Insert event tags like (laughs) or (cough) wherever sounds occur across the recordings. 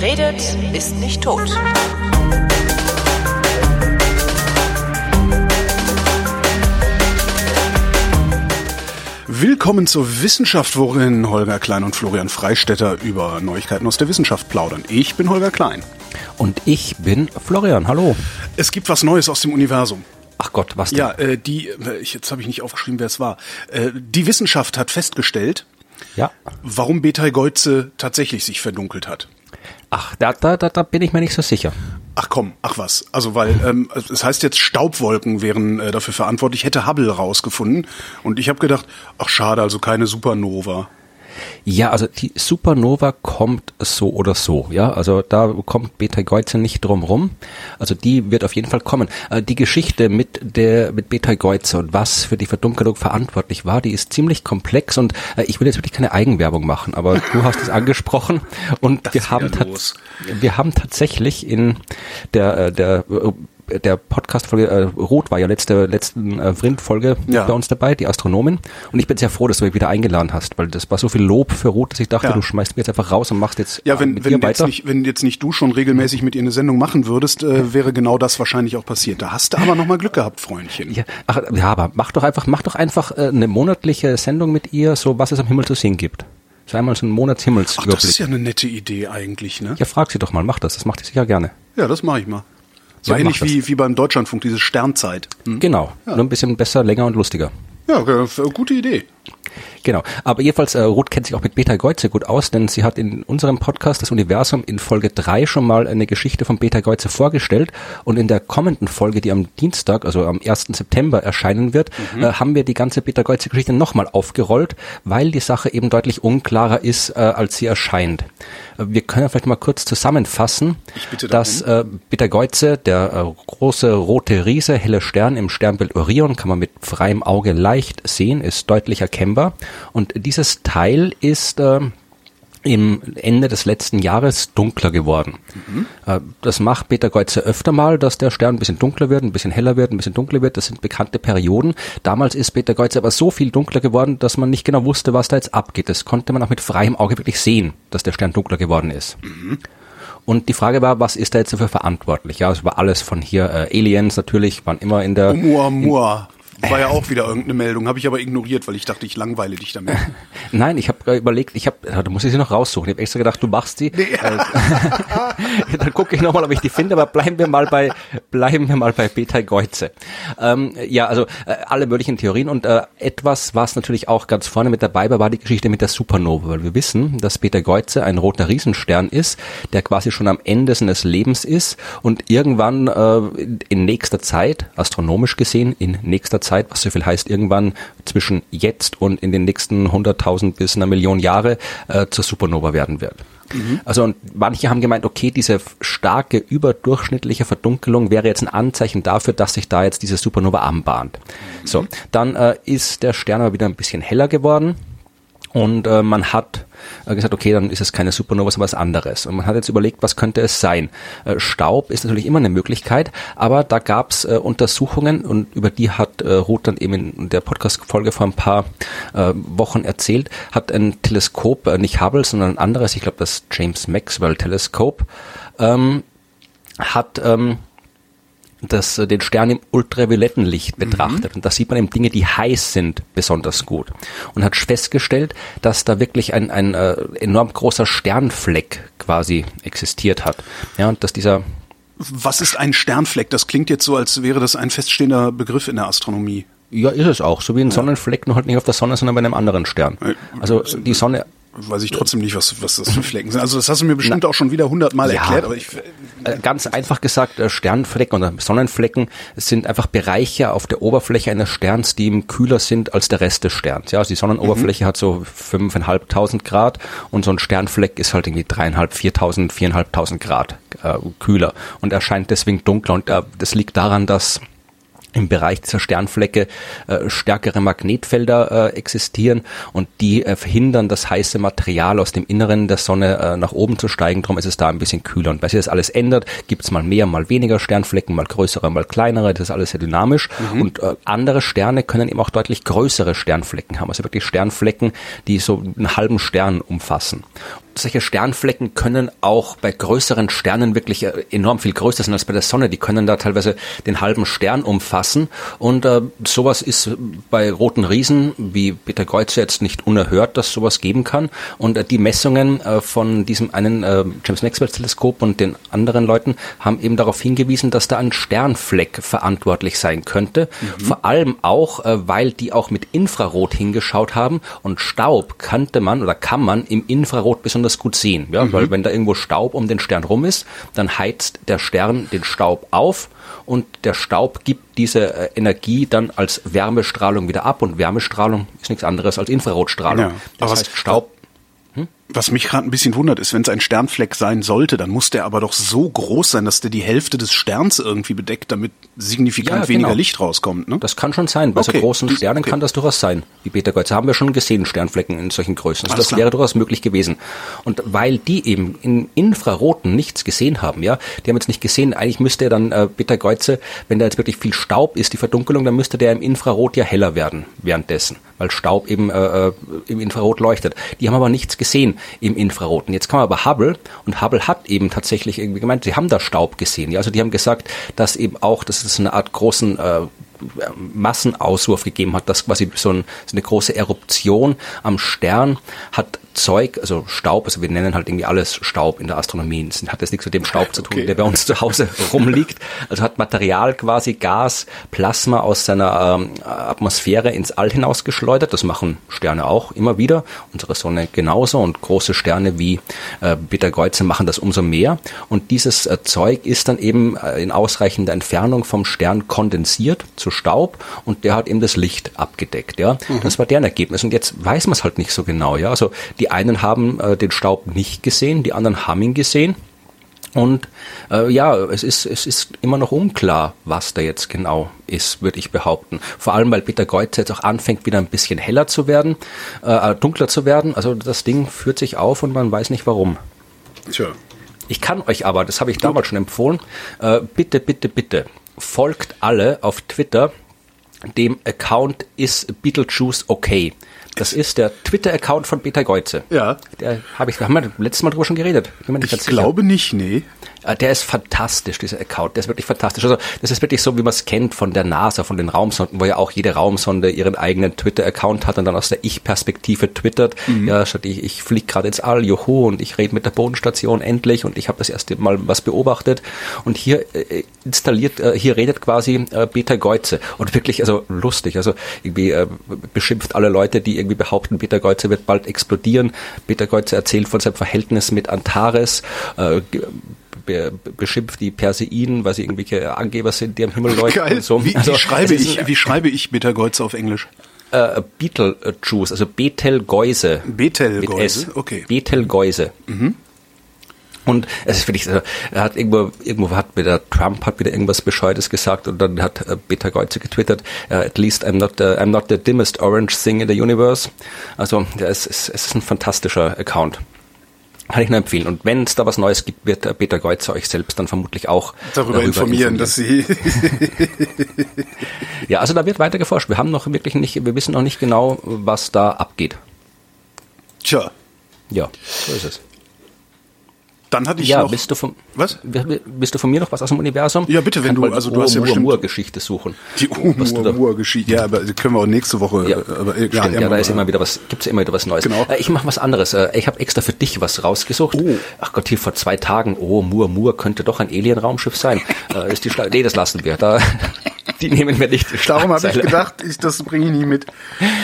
Wer redet, ist nicht tot. Willkommen zur Wissenschaft, worin Holger Klein und Florian Freistetter über Neuigkeiten aus der Wissenschaft plaudern. Ich bin Holger Klein. Und ich bin Florian. Hallo. Es gibt was Neues aus dem Universum. Ach Gott, was denn? Ja, äh, die, äh, jetzt habe ich nicht aufgeschrieben, wer es war. Äh, die Wissenschaft hat festgestellt, Ja. warum Betelgeuse tatsächlich sich verdunkelt hat. Ach, da, da, da, da bin ich mir nicht so sicher. Ach komm, ach was. Also weil ähm, es heißt jetzt Staubwolken wären äh, dafür verantwortlich. Hätte Hubble rausgefunden und ich habe gedacht, ach schade, also keine Supernova. Ja, also die Supernova kommt so oder so, ja. Also da kommt Betelgeuse nicht drum rum. Also die wird auf jeden Fall kommen. Äh, Die Geschichte mit der mit Betelgeuse und was für die Verdunkelung verantwortlich war, die ist ziemlich komplex und äh, ich will jetzt wirklich keine Eigenwerbung machen, aber (laughs) du hast es angesprochen und Das wir haben wir haben tatsächlich in der äh, der der Podcast-Folge, äh, Rot war ja letzte, letzten äh, Vrind-Folge Ja. bei uns dabei, die Astronomin. Und ich bin sehr froh, dass du mich wieder eingeladen hast, weil das war so viel Lob für Rot, dass ich dachte, Ja. du schmeißt mich jetzt einfach raus und machst jetzt Ja, äh, wenn, mit wenn, ihr jetzt weiter. nicht, wenn jetzt nicht du schon regelmäßig mit ihr eine Sendung machen würdest, äh, wäre genau das wahrscheinlich auch passiert. Da hast du aber nochmal Glück gehabt, Freundchen. ja, ach, ja, aber mach doch einfach, mach doch einfach äh, eine monatliche Sendung mit ihr, so was es am Himmel zu sehen gibt. So einmal so ein Ach, Monatshimmelsüberblick. das ist ja eine nette Idee eigentlich, ne? ja, frag sie doch mal, mach das, das macht sie sicher gerne. Ja, das mache ich mal. So Ja, ähnlich wie, wie beim Deutschlandfunk, diese Sternzeit. Hm? Genau, nur ein bisschen besser, länger und lustiger. Ja, gute Idee. Genau. Aber jedenfalls, äh, Ruth kennt sich auch mit Betelgeuse gut aus, denn sie hat in unserem Podcast Das Universum in Folge 3 schon mal eine Geschichte von Betelgeuse vorgestellt und in der kommenden Folge, die am Dienstag, also am 1. September erscheinen wird, Mhm. äh, haben wir die ganze Betelgeuse-Geschichte nochmal aufgerollt, weil die Sache eben deutlich unklarer ist, äh, als sie erscheint. Äh, Wir können vielleicht mal kurz zusammenfassen, dass äh, Betelgeuse, der äh, große rote Riese, helle Stern im Sternbild Orion, kann man mit freiem Auge leicht sehen, ist deutlich erkennbar. Und dieses Teil ist äh, im Ende des letzten Jahres dunkler geworden. Äh, Das macht Betelgeuse öfter mal, dass der Stern ein bisschen dunkler wird, ein bisschen heller wird, ein bisschen dunkler wird. Das sind bekannte Perioden. Damals ist Betelgeuse aber so viel dunkler geworden, dass man nicht genau wusste, was da jetzt abgeht. Das konnte man auch mit freiem Auge wirklich sehen, dass der Stern dunkler geworden ist. Und die Frage war, was ist da jetzt dafür verantwortlich? Ja, es war alles von hier, äh, Aliens natürlich, waren immer in der, Mua, mua. War ja auch wieder irgendeine Meldung, habe ich aber ignoriert, weil ich dachte, ich langweile dich damit. (laughs) Nein, ich habe überlegt, ich habe, da muss ich sie noch raussuchen. Ich habe extra gedacht, du machst sie. Äh, (laughs) dann gucke ich nochmal, ob ich die finde, aber bleiben wir mal bei, bleiben wir mal bei Betelgeuse. Ähm, ja, also äh, alle möglichen Theorien und äh, etwas, was natürlich auch ganz vorne mit dabei war, war die Geschichte mit der Supernova, weil wir wissen, dass Betelgeuse ein roter Riesenstern ist, der quasi schon am Ende seines Lebens ist und irgendwann äh, in nächster Zeit, astronomisch gesehen, in nächster Zeit, was so viel heißt, irgendwann zwischen jetzt und in den nächsten 100.000 bis einer Million Jahre äh, zur Supernova werden wird. Also und manche haben gemeint, okay, diese starke überdurchschnittliche Verdunkelung wäre jetzt ein Anzeichen dafür, dass sich da jetzt diese Supernova anbahnt. So, dann äh, ist der Stern aber wieder ein bisschen heller geworden. Und äh, man hat äh, gesagt, okay, dann ist es keine Supernova, sondern was anderes. Und man hat jetzt überlegt, was könnte es sein? Äh, Staub ist natürlich immer eine Möglichkeit, aber da gab es äh, Untersuchungen und über die hat äh, Ruth dann eben in der Podcast-Folge vor ein paar äh, Wochen erzählt, hat ein Teleskop, nicht Hubble, sondern ein anderes, ich glaube das James Maxwell Teleskop, ähm, hat ähm, das, äh, den Stern im ultravioletten Licht betrachtet. Und da sieht man eben Dinge, die heiß sind, besonders gut. Und hat festgestellt, dass da wirklich ein, ein äh, enorm großer Sternfleck quasi existiert hat. Ja, und dass dieser, Was ist ein Sternfleck? Das klingt jetzt so, als wäre das ein feststehender Begriff in der Astronomie. ja, ist es auch, so wie ein Sonnenfleck, nur halt nicht auf der Sonne, sondern bei einem anderen Stern. Also die Sonne, Weiß ich trotzdem nicht, was, was das für Flecken sind. Also das hast du mir bestimmt auch schon wieder hundertmal Ja. erklärt, aber ich, Äh, Ganz einfach gesagt, äh, Sternflecken oder Sonnenflecken sind einfach Bereiche auf der Oberfläche eines Sterns, die ihm kühler sind als der Rest des Sterns. Ja, also die Sonnenoberfläche hat so fünfeinhalbtausend Grad und so ein Sternfleck ist halt irgendwie dreieinhalb, viertausend, viereinhalbtausend Grad äh, kühler und erscheint deswegen dunkler. Und äh, das liegt daran, dass im Bereich dieser Sternflecke äh, stärkere Magnetfelder äh, existieren und die äh, verhindern das heiße Material aus dem Inneren der Sonne äh, nach oben zu steigen. Darum ist es da ein bisschen kühler. Und weil sich das alles ändert, gibt es mal mehr, mal weniger Sternflecken, mal größere, mal kleinere. Das ist alles sehr dynamisch. Und äh, andere Sterne können eben auch deutlich größere Sternflecken haben. Also wirklich Sternflecken, die so einen halben Stern umfassen. Solche Sternflecken können auch bei größeren Sternen wirklich äh, enorm viel größer sein als bei der Sonne. Die können da teilweise den halben Stern umfassen. Und äh, sowas ist bei roten Riesen wie Peter Kreuzer jetzt nicht unerhört, dass sowas geben kann. Und äh, die Messungen äh, von diesem einen äh, James Maxwell Teleskop und den anderen Leuten haben eben darauf hingewiesen, dass da ein Sternfleck verantwortlich sein könnte. Mhm. Vor allem auch, äh, weil die auch mit Infrarot hingeschaut haben und Staub kannte man oder kann man im Infrarot besonders gut sehen. Ja, mhm. weil wenn da irgendwo Staub um den Stern rum ist, dann heizt der Stern den Staub auf und der Staub gibt diese äh, Energie dann als Wärmestrahlung wieder ab und Wärmestrahlung ist nichts anderes als Infrarotstrahlung. Ja, das heißt, Staub was mich gerade ein bisschen wundert, ist, wenn es ein Sternfleck sein sollte, dann muss der aber doch so groß sein, dass der die Hälfte des Sterns irgendwie bedeckt, damit signifikant ja, weniger genau. Licht rauskommt. Ne? Das kann schon sein. Bei okay. so großen Sternen okay. kann das durchaus sein. Wie Beta Kreuzer haben wir schon gesehen, Sternflecken in solchen Größen. Also das klar. wäre durchaus möglich gewesen. Und weil die eben in Infraroten nichts gesehen haben, ja, die haben jetzt nicht gesehen, eigentlich müsste er dann äh, Beta Kreuzer, wenn da jetzt wirklich viel Staub ist, die Verdunkelung, dann müsste der im Infrarot ja heller werden währenddessen, weil Staub eben äh, äh im Infrarot leuchtet. Die haben aber nichts gesehen im Infraroten. Jetzt kam aber Hubble und Hubble hat eben tatsächlich irgendwie gemeint, sie haben da Staub gesehen. Ja, also die haben gesagt, dass eben auch, dass es eine Art großen äh, Massenauswurf gegeben hat, dass quasi so, ein, so eine große Eruption am Stern hat Zeug, also Staub, also wir nennen halt irgendwie alles Staub in der Astronomie. Es hat jetzt nichts mit dem Staub zu tun, okay. der bei uns zu Hause (laughs) rumliegt. Also hat Material quasi, Gas, Plasma aus seiner ähm, Atmosphäre ins All hinausgeschleudert. Das machen Sterne auch immer wieder. Unsere Sonne genauso und große Sterne wie äh, Beta-Kreuze machen das umso mehr. Und dieses äh, Zeug ist dann eben äh, in ausreichender Entfernung vom Stern kondensiert zu Staub und der hat eben das Licht abgedeckt. Ja, mhm. das war deren Ergebnis. Und jetzt weiß man es halt nicht so genau. Ja, also die die einen haben äh, den Staub nicht gesehen, die anderen haben ihn gesehen. Und äh, ja, es ist, es ist immer noch unklar, was da jetzt genau ist, würde ich behaupten. Vor allem, weil Peter Kreuzer jetzt auch anfängt, wieder ein bisschen heller zu werden, äh, dunkler zu werden. Also das Ding führt sich auf und man weiß nicht warum. Tja. Ich kann euch aber, das habe ich damals schon empfohlen, äh, bitte, bitte, bitte, folgt alle auf Twitter dem Account ist Beetlejuice okay. Das ist der Twitter-Account von Peter Geuze. Ja. Der habe ich, haben wir letztes Mal drüber schon geredet. ich glaube nicht, nee. Äh, der ist fantastisch, dieser Account. Der ist wirklich fantastisch. Also das ist wirklich so, wie man es kennt von der NASA, von den Raumsonden, wo ja auch jede Raumsonde ihren eigenen Twitter-Account hat und dann aus der Ich-Perspektive twittert. Mhm. Ja, statt ich, ich fliege gerade ins All, juhu, und ich rede mit der Bodenstation endlich und ich habe das erste Mal was beobachtet. Und hier äh, installiert, äh, hier redet quasi äh, Peter Geuze. Und wirklich, also lustig. Also irgendwie äh, beschimpft alle Leute, die irgendwie behaupten, Peter Geuze wird bald explodieren. Peter Geuze erzählt von seinem Verhältnis mit Antares. Äh, be, beschimpft die Perseiden, weil sie irgendwelche Angeber sind, die am Himmel leuchten. Geil. So. Wie, also, wie schreibe ich, wie schreibe ich Bittergeuze auf Englisch? Äh, Betelgeuse, also Betelgeuse. Betelgeuse, okay. Betelgeuse. Mhm. Und es ist wirklich, er hat irgendwo, irgendwo hat wieder Trump hat wieder irgendwas Bescheuertes gesagt und dann hat äh, Peter Geuze getwittert, uh, at least I'm not, the, I'm not the dimmest orange thing in the universe. Also, ja, es, es, es ist ein fantastischer Account. Kann ich nur empfehlen. Und wenn es da was Neues gibt, wird Peter Geutzer euch selbst dann vermutlich auch darüber, darüber informieren, informieren, dass sie. (laughs) ja, also da wird weiter geforscht. Wir haben noch wirklich nicht, wir wissen noch nicht genau, was da abgeht. Tja. Ja, so ist es. Dann hatte ich ja, noch. Bist du von, was? Bist du von mir noch was aus dem Universum? Ja, bitte, wenn du, also du hast ja bestimmt Geschichte suchen. Die Oumuamua-Geschichte, ja, aber die können wir auch nächste Woche. Ja, aber, ja, stimmt, ja, da ist immer wieder was, gibt's immer wieder was Neues. Genau. Äh, ich mache was anderes. Äh, ich habe extra für dich was rausgesucht. Oh. Ach Gott, hier vor zwei Tagen. Oh, Mur, Mur könnte doch ein Alien-Raumschiff sein. (laughs) Äh, ist die Schla nee, das lassen wir. Da, (laughs) die nehmen wir nicht. Darum habe ich gedacht, ich, das bringe ich nicht mit.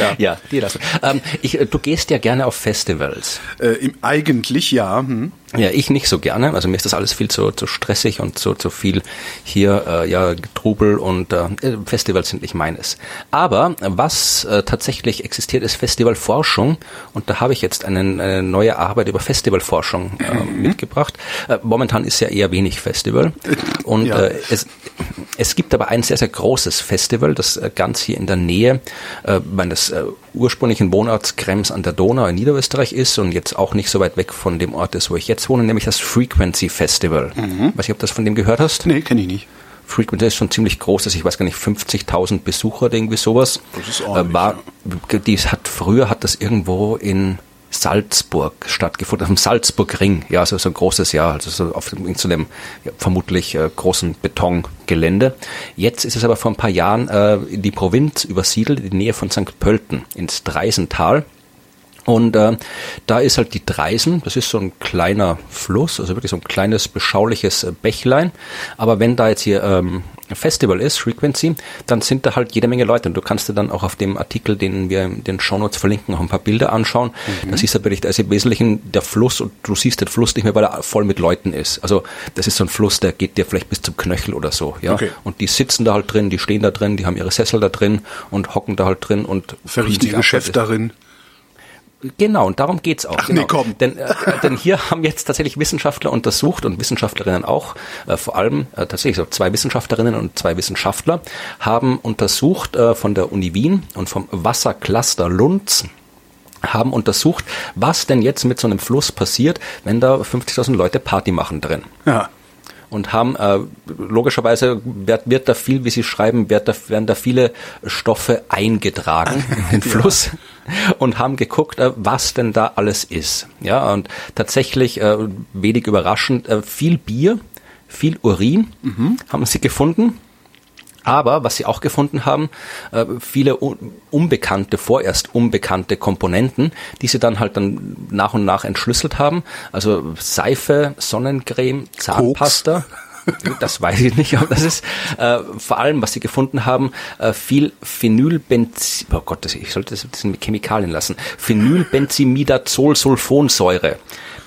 Ja, ja die lassen. Ähm, ich, du gehst ja gerne auf Festivals. Äh, im, eigentlich ja. Hm. Ja, ich nicht so gerne. Also mir ist das alles viel zu, zu stressig und zu, zu viel hier, äh, ja, Trubel und äh, Festivals sind nicht meines. Aber was äh, tatsächlich existiert, ist Festivalforschung und da habe ich jetzt einen, eine neue Arbeit über Festivalforschung äh, mhm. mitgebracht. Äh, momentan ist ja eher wenig Festival und ja. äh, es, es gibt aber ein sehr, sehr großes Festival, das äh, ganz hier in der Nähe äh, meines äh, ursprünglichen Wohnorts Krems an der Donau in Niederösterreich ist und jetzt auch nicht so weit weg von dem Ort ist, wo ich jetzt wohne, nämlich das Frequency Festival. Mhm. Weiß ich, ob du das von dem gehört hast? Nee, kenne ich nicht. Frequency ist schon ziemlich groß, also ich weiß gar nicht, 50.000 Besucher oder irgendwie sowas. Das ist ordentlich, äh, war, die hat, früher hat das irgendwo in Salzburg stattgefunden, dem Salzburgring, ja, also so ein großes Jahr, also so auf so einem ja, vermutlich äh, großen Betongelände. Jetzt ist es aber vor ein paar Jahren äh, in die Provinz übersiedelt, in die Nähe von St. Pölten, ins Dreisental. Und äh, da ist halt die Dreisen, das ist so ein kleiner Fluss, also wirklich so ein kleines, beschauliches Bächlein. Aber wenn da jetzt hier ähm, Festival ist, Frequency, dann sind da halt jede Menge Leute. Und du kannst dir dann auch auf dem Artikel, den wir in den Shownotes verlinken, noch ein paar Bilder anschauen. Mhm. Da siehst du wirklich, da ist im Wesentlichen der Fluss und du siehst den Fluss nicht mehr, weil er voll mit Leuten ist. Also das ist so ein Fluss, der geht dir vielleicht bis zum Knöchel oder so. Ja? Okay. Und die sitzen da halt drin, die stehen da drin, die haben ihre Sessel da drin und hocken da halt drin und verrichten ihr Geschäft darin. Genau, und darum geht's auch. Ach, genau. nee, komm. Denn, äh, denn hier haben jetzt tatsächlich Wissenschaftler untersucht und Wissenschaftlerinnen auch, äh, vor allem äh, tatsächlich so zwei Wissenschaftlerinnen und zwei Wissenschaftler, haben untersucht äh, von der Uni Wien und vom Wassercluster Lunds, haben untersucht, was denn jetzt mit so einem Fluss passiert, wenn da 50.000 Leute Party machen drin. Ja und haben äh, logischerweise wird, wird da viel, wie Sie schreiben, wird da, werden da viele Stoffe eingetragen (laughs) in den Fluss. Und haben geguckt, äh, was denn da alles ist. Ja, und tatsächlich äh, wenig überraschend äh, viel Bier, viel Urin mhm. haben sie gefunden. Aber was sie auch gefunden haben, viele unbekannte, vorerst unbekannte Komponenten, die sie dann halt dann nach und nach entschlüsselt haben. Also Seife, Sonnencreme, Zahnpasta. Koks. Das weiß ich nicht, aber das ist äh, vor allem, was sie gefunden haben, äh, viel Phenylbenzin, oh Gott, ich sollte das mit Chemikalien lassen, Phenylbenzimidazolsulfonsäure.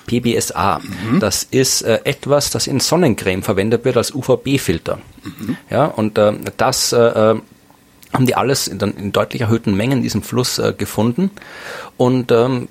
PBSA. Mhm. Das ist äh, etwas, das in Sonnencreme verwendet wird als UVB-Filter. Mhm. Ja, und äh, das äh, äh, haben die alles in, in, deutlich erhöhten Mengen in diesem Fluss äh, gefunden und ähm,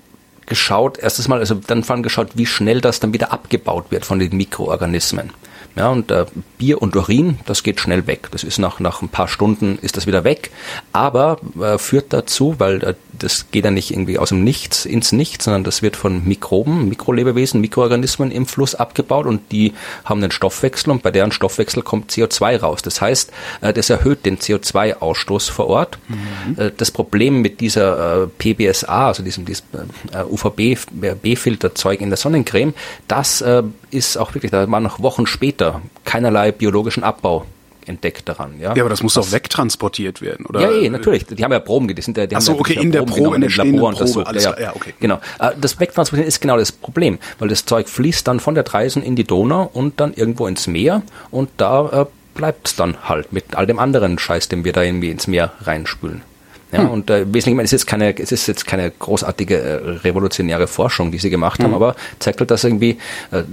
geschaut, erstes Mal, also dann vor allem geschaut, wie schnell das dann wieder abgebaut wird von den Mikroorganismen. Ja, und äh, Bier und Urin, das geht schnell weg. Das ist nach, nach ein paar Stunden ist das wieder weg, aber äh, führt dazu, weil äh, das geht ja nicht irgendwie aus dem Nichts ins Nichts, sondern das wird von Mikroben, Mikrolebewesen, Mikroorganismen im Fluss abgebaut und die haben einen Stoffwechsel und bei deren Stoffwechsel kommt CO2 raus. Das heißt, äh, das erhöht den CO2-Ausstoß vor Ort. Mhm. Äh, das Problem mit dieser äh, PBSA, also diesem, diesem UVB-Filterzeug in der Sonnencreme, das ist auch wirklich, da war noch Wochen später keinerlei biologischen Abbau entdeckt daran. Ja, ja aber das muss doch wegtransportiert werden, oder? Ja, eh, natürlich. Die haben ja Proben, die sind, die Ach so, haben okay, in der Probe, in der Labor Probe, alles, ja, ja, okay. Genau. Äh, das Wegtransportieren ist genau das Problem, weil das Zeug fließt dann von der Dreisen in die Donau und dann irgendwo ins Meer und da äh, bleibt es dann halt mit all dem anderen Scheiß, den wir da irgendwie ins Meer reinspülen. Ja, hm. und äh, wesentlich, es ist keine, es ist jetzt keine großartige äh, revolutionäre Forschung, die sie gemacht hm. haben, aber zeigt halt, dass irgendwie äh,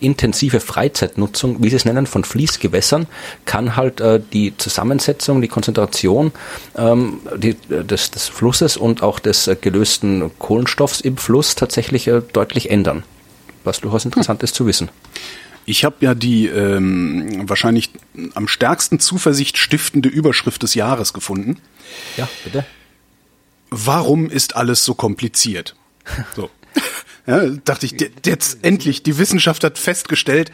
intensive Freizeitnutzung, wie sie es nennen, von Fließgewässern, kann halt äh, die Zusammensetzung, die Konzentration ähm, die, äh, des, des Flusses und auch des äh, gelösten Kohlenstoffs im Fluss tatsächlich äh, deutlich ändern. Was durchaus interessant hm. ist zu wissen. Ich habe ja die ähm, wahrscheinlich am stärksten Zuversicht stiftende Überschrift des Jahres gefunden. Ja, bitte. Warum ist alles so kompliziert? So. (laughs) Ja, dachte ich, jetzt endlich, die Wissenschaft hat festgestellt,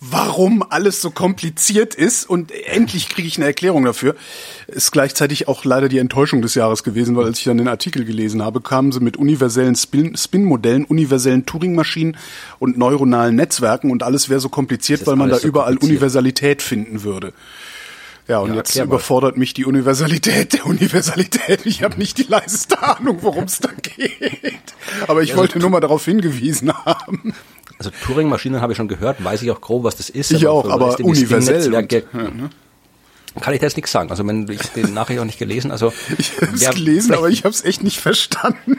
warum alles so kompliziert ist und endlich kriege ich eine Erklärung dafür. Ist gleichzeitig auch leider die Enttäuschung des Jahres gewesen, weil als ich dann den Artikel gelesen habe, kamen sie mit universellen Spin-Modellen, universellen Turing-Maschinen und neuronalen Netzwerken und alles wäre so kompliziert, weil man da so überall Universalität finden würde. Ja, und ja, jetzt überfordert mich die Universalität der Universalität. Ich habe nicht die leiseste Ahnung, worum es da geht. Aber ich ja, wollte nur mal darauf hingewiesen haben. Also Turing-Maschinen habe ich schon gehört, weiß ich auch grob, was das ist. Ich aber auch, aber universell. Und, ja, ne? Kann ich da jetzt nichts sagen. Also wenn ich den Nachricht auch nicht gelesen, also (laughs) ich habe es gelesen, aber ich habe es echt nicht verstanden.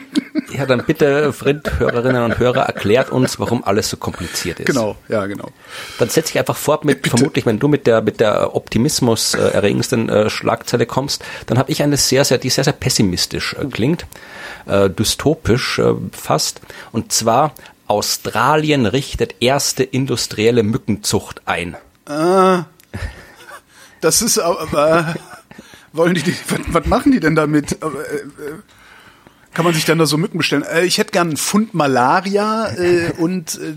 Ja, dann bitte, Frind, Hörerinnen und Hörer, erklärt uns, warum alles so kompliziert ist. Genau, ja, genau. Dann setze ich einfach fort mit, bitte. vermutlich, wenn du mit der mit der Optimismus äh, erregendsten äh, Schlagzeile kommst, dann habe ich eine sehr, sehr, die sehr, sehr pessimistisch äh, klingt, äh, dystopisch äh, fast. Und zwar Australien richtet erste industrielle Mückenzucht ein. Ah. Das ist aber, wollen die, was, was, machen die denn damit? Äh, äh, kann man sich dann da so Mücken bestellen? Äh, ich hätte gern einen Pfund Malaria äh, und äh,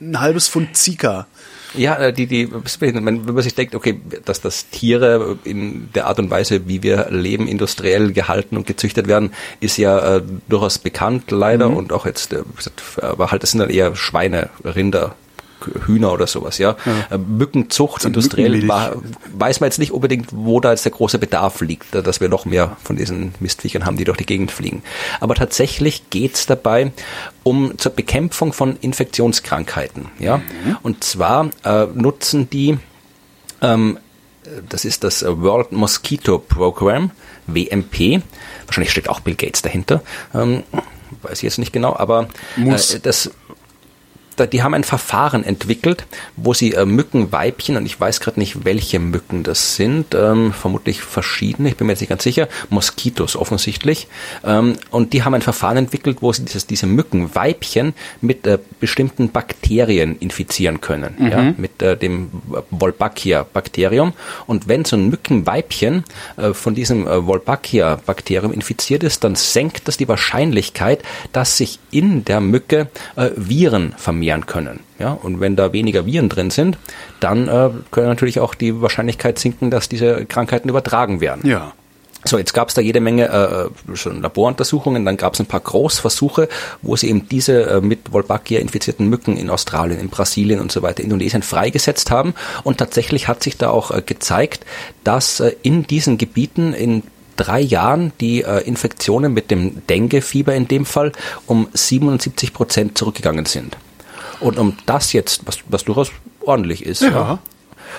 ein halbes Pfund Zika. Ja, äh, die, die, wenn man sich denkt, okay, dass das Tiere in der Art und Weise, wie wir leben, industriell gehalten und gezüchtet werden, ist ja äh, durchaus bekannt, leider, mhm. und auch jetzt, äh, aber halt, das sind dann eher Schweine, Rinder, Hühner oder sowas, ja. ja. Äh, Mückenzucht, industriell, war, weiß man jetzt nicht unbedingt, wo da jetzt der große Bedarf liegt, dass wir noch mehr von diesen Mistviechern haben, die durch die Gegend fliegen. Aber tatsächlich geht's dabei um zur Bekämpfung von Infektionskrankheiten, ja. Mhm. Und zwar äh, nutzen die ähm, das ist das World Mosquito Program, WMP. Wahrscheinlich steckt auch Bill Gates dahinter. Ähm, weiß ich jetzt nicht genau, aber äh, das die haben ein Verfahren entwickelt, wo sie äh, Mückenweibchen, und ich weiß gerade nicht, welche Mücken das sind, ähm, vermutlich verschiedene, ich bin mir jetzt nicht ganz sicher, Moskitos offensichtlich, ähm, und die haben ein Verfahren entwickelt, wo sie dieses, diese Mückenweibchen mit äh, bestimmten Bakterien infizieren können, mhm. ja, mit äh, dem Wolbachia-Bakterium. Und wenn so ein Mückenweibchen äh, von diesem äh, Wolbachia-Bakterium infiziert ist, dann senkt das die Wahrscheinlichkeit, dass sich in der Mücke äh, Viren vermehren vermehren können. Ja, und wenn da weniger Viren drin sind, dann äh, können natürlich auch die Wahrscheinlichkeit sinken, dass diese Krankheiten übertragen werden. Ja. So, jetzt gab es da jede Menge äh, schon Laboruntersuchungen, dann gab es ein paar Großversuche, wo sie eben diese äh, mit Wolbachia infizierten Mücken in Australien, in Brasilien und so weiter, Indonesien freigesetzt haben. Und tatsächlich hat sich da auch äh, gezeigt, dass äh, in diesen Gebieten in drei Jahren die äh, Infektionen mit dem Dengue-Fieber in dem Fall um 77 Prozent zurückgegangen sind. Und um das jetzt, was, was durchaus ordentlich ist, ja. ja.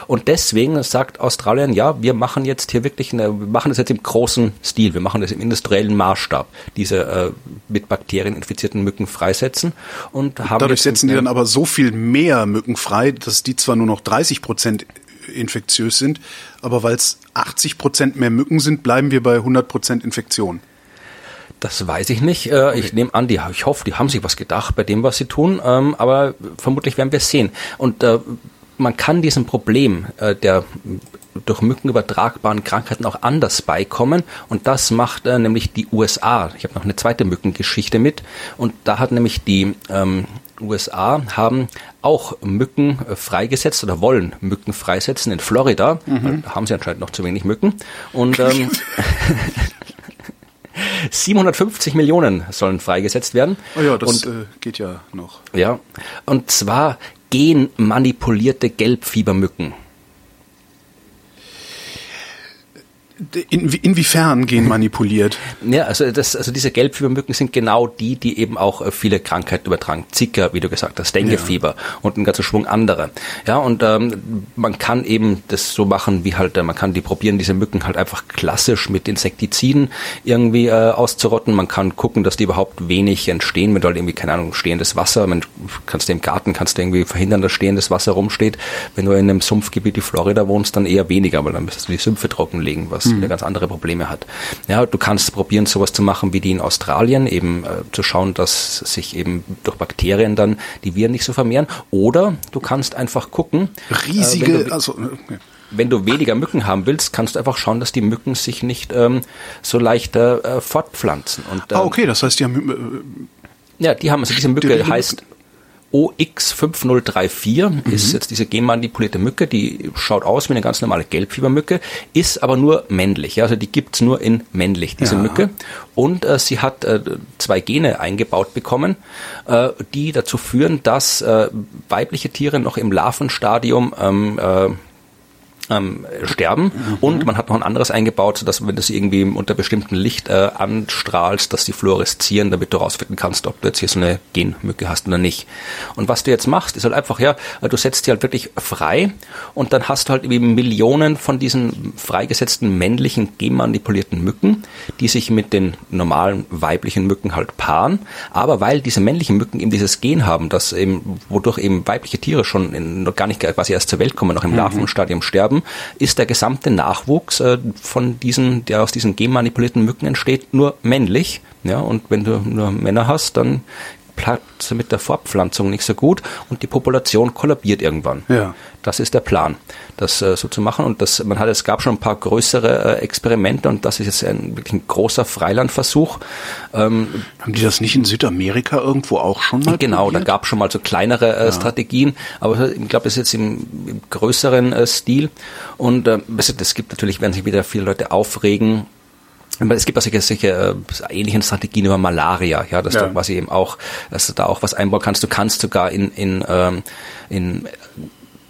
Und deswegen sagt Australien, ja, wir machen jetzt hier wirklich, eine, wir machen das jetzt im großen Stil, wir machen das im industriellen Maßstab, diese äh, mit Bakterien infizierten Mücken freisetzen und haben. Dadurch setzen die dann aber so viel mehr Mücken frei, dass die zwar nur noch 30 Prozent infektiös sind, aber weil es 80 Prozent mehr Mücken sind, bleiben wir bei 100 Prozent Infektion. Das weiß ich nicht. Äh. Ich nehme an, die, ich hoffe, die haben sich was gedacht bei dem, was sie tun. Ähm, aber vermutlich werden wir es sehen. Und äh, man kann diesem Problem äh, der durch Mücken übertragbaren Krankheiten auch anders beikommen. Und das macht äh, nämlich die USA. Ich habe noch eine zweite Mückengeschichte mit. Und da hat nämlich die ähm, USA haben auch Mücken freigesetzt oder wollen Mücken freisetzen in Florida. Mhm. Da haben sie anscheinend noch zu wenig Mücken. Und ähm, (laughs) (laughs) 750 Millionen sollen freigesetzt werden. Oh ja, das und, äh, geht ja noch. Ja, und zwar genmanipulierte Gelbfiebermücken. In, inwiefern gehen (laughs) manipuliert? Ja, also, das, also diese Gelbfiebermücken sind genau die, die eben auch äh, viele Krankheiten übertragen. Zika, wie du gesagt hast, Denguefieber ja. und ein ganzer Schwung andere. Ja, und ähm, man kann eben das so machen, wie halt, äh, man kann die probieren, diese Mücken halt einfach klassisch mit Insektiziden irgendwie äh, auszurotten. Man kann gucken, dass die überhaupt wenig entstehen, mit halt irgendwie, keine Ahnung, stehendes Wasser. Man kannst du im Garten, kannst du irgendwie verhindern, dass stehendes Wasser rumsteht. Wenn du in einem Sumpfgebiet wie Florida wohnst, dann eher weniger, weil dann müsstest du die Sümpfe trockenlegen, was mhm. ganz andere Probleme hat. Ja, du kannst probieren, sowas zu machen wie die in Australien, eben äh, zu schauen, dass sich eben durch Bakterien dann die Viren nicht so vermehren. Oder du kannst einfach gucken. Riesige, äh, du, also. Okay wenn du weniger Mücken haben willst, kannst du einfach schauen, dass die Mücken sich nicht ähm, so leicht äh, fortpflanzen. Und, ähm, ah, okay, das heißt, die haben. Äh, ja, die haben, also diese Mücke heißt OX5034 mhm. ist jetzt diese genmanipulierte Mücke, die schaut aus wie eine ganz normale Gelbfiebermücke, ist aber nur männlich. Ja, also die gibt's nur in männlich, diese ja. Mücke. Und äh, sie hat äh, zwei Gene eingebaut bekommen, äh, die dazu führen, dass äh, weibliche Tiere noch im Larvenstadium ähm, äh, ähm, sterben. Mhm. Und man hat noch ein anderes eingebaut, dass wenn du sie irgendwie unter bestimmtem Licht äh, anstrahlst, dass sie fluoreszieren, damit du rausfinden kannst, ob du jetzt hier so eine Genmücke hast oder nicht. Und was du jetzt machst, ist halt einfach, ja, du setzt die halt wirklich frei und dann hast du halt irgendwie Millionen von diesen freigesetzten männlichen genmanipulierten Mücken, die sich mit den normalen weiblichen Mücken halt paaren. Aber weil diese männlichen Mücken eben dieses Gen haben, dass eben, wodurch eben weibliche Tiere schon in, noch gar nicht quasi erst zur Welt kommen, noch im mhm. Larvenstadium sterben, haben, ist der gesamte Nachwuchs äh, von diesen, der aus diesen genmanipulierten Mücken entsteht, nur männlich. Ja, und wenn du nur Männer hast, dann Platz mit der Fortpflanzung nicht so gut und die Population kollabiert irgendwann. Ja. Das ist der Plan, das äh, so zu machen. Und das, man hat, es gab schon ein paar größere äh, Experimente und das ist jetzt ein wirklich ein großer Freilandversuch. Ähm, Haben die das nicht in Südamerika irgendwo auch schon mal? Genau, probiert? da gab es schon mal so kleinere äh, ja. Strategien, aber ich glaube, das ist jetzt im, im größeren äh, Stil. Und äh, es gibt natürlich, werden sich wieder viele Leute aufregen, es gibt auch solche, solche äh, ähnlichen Strategien über Malaria, ja, dass ja. du quasi eben auch, dass du da auch was einbauen kannst. Du kannst sogar in, in, ähm, in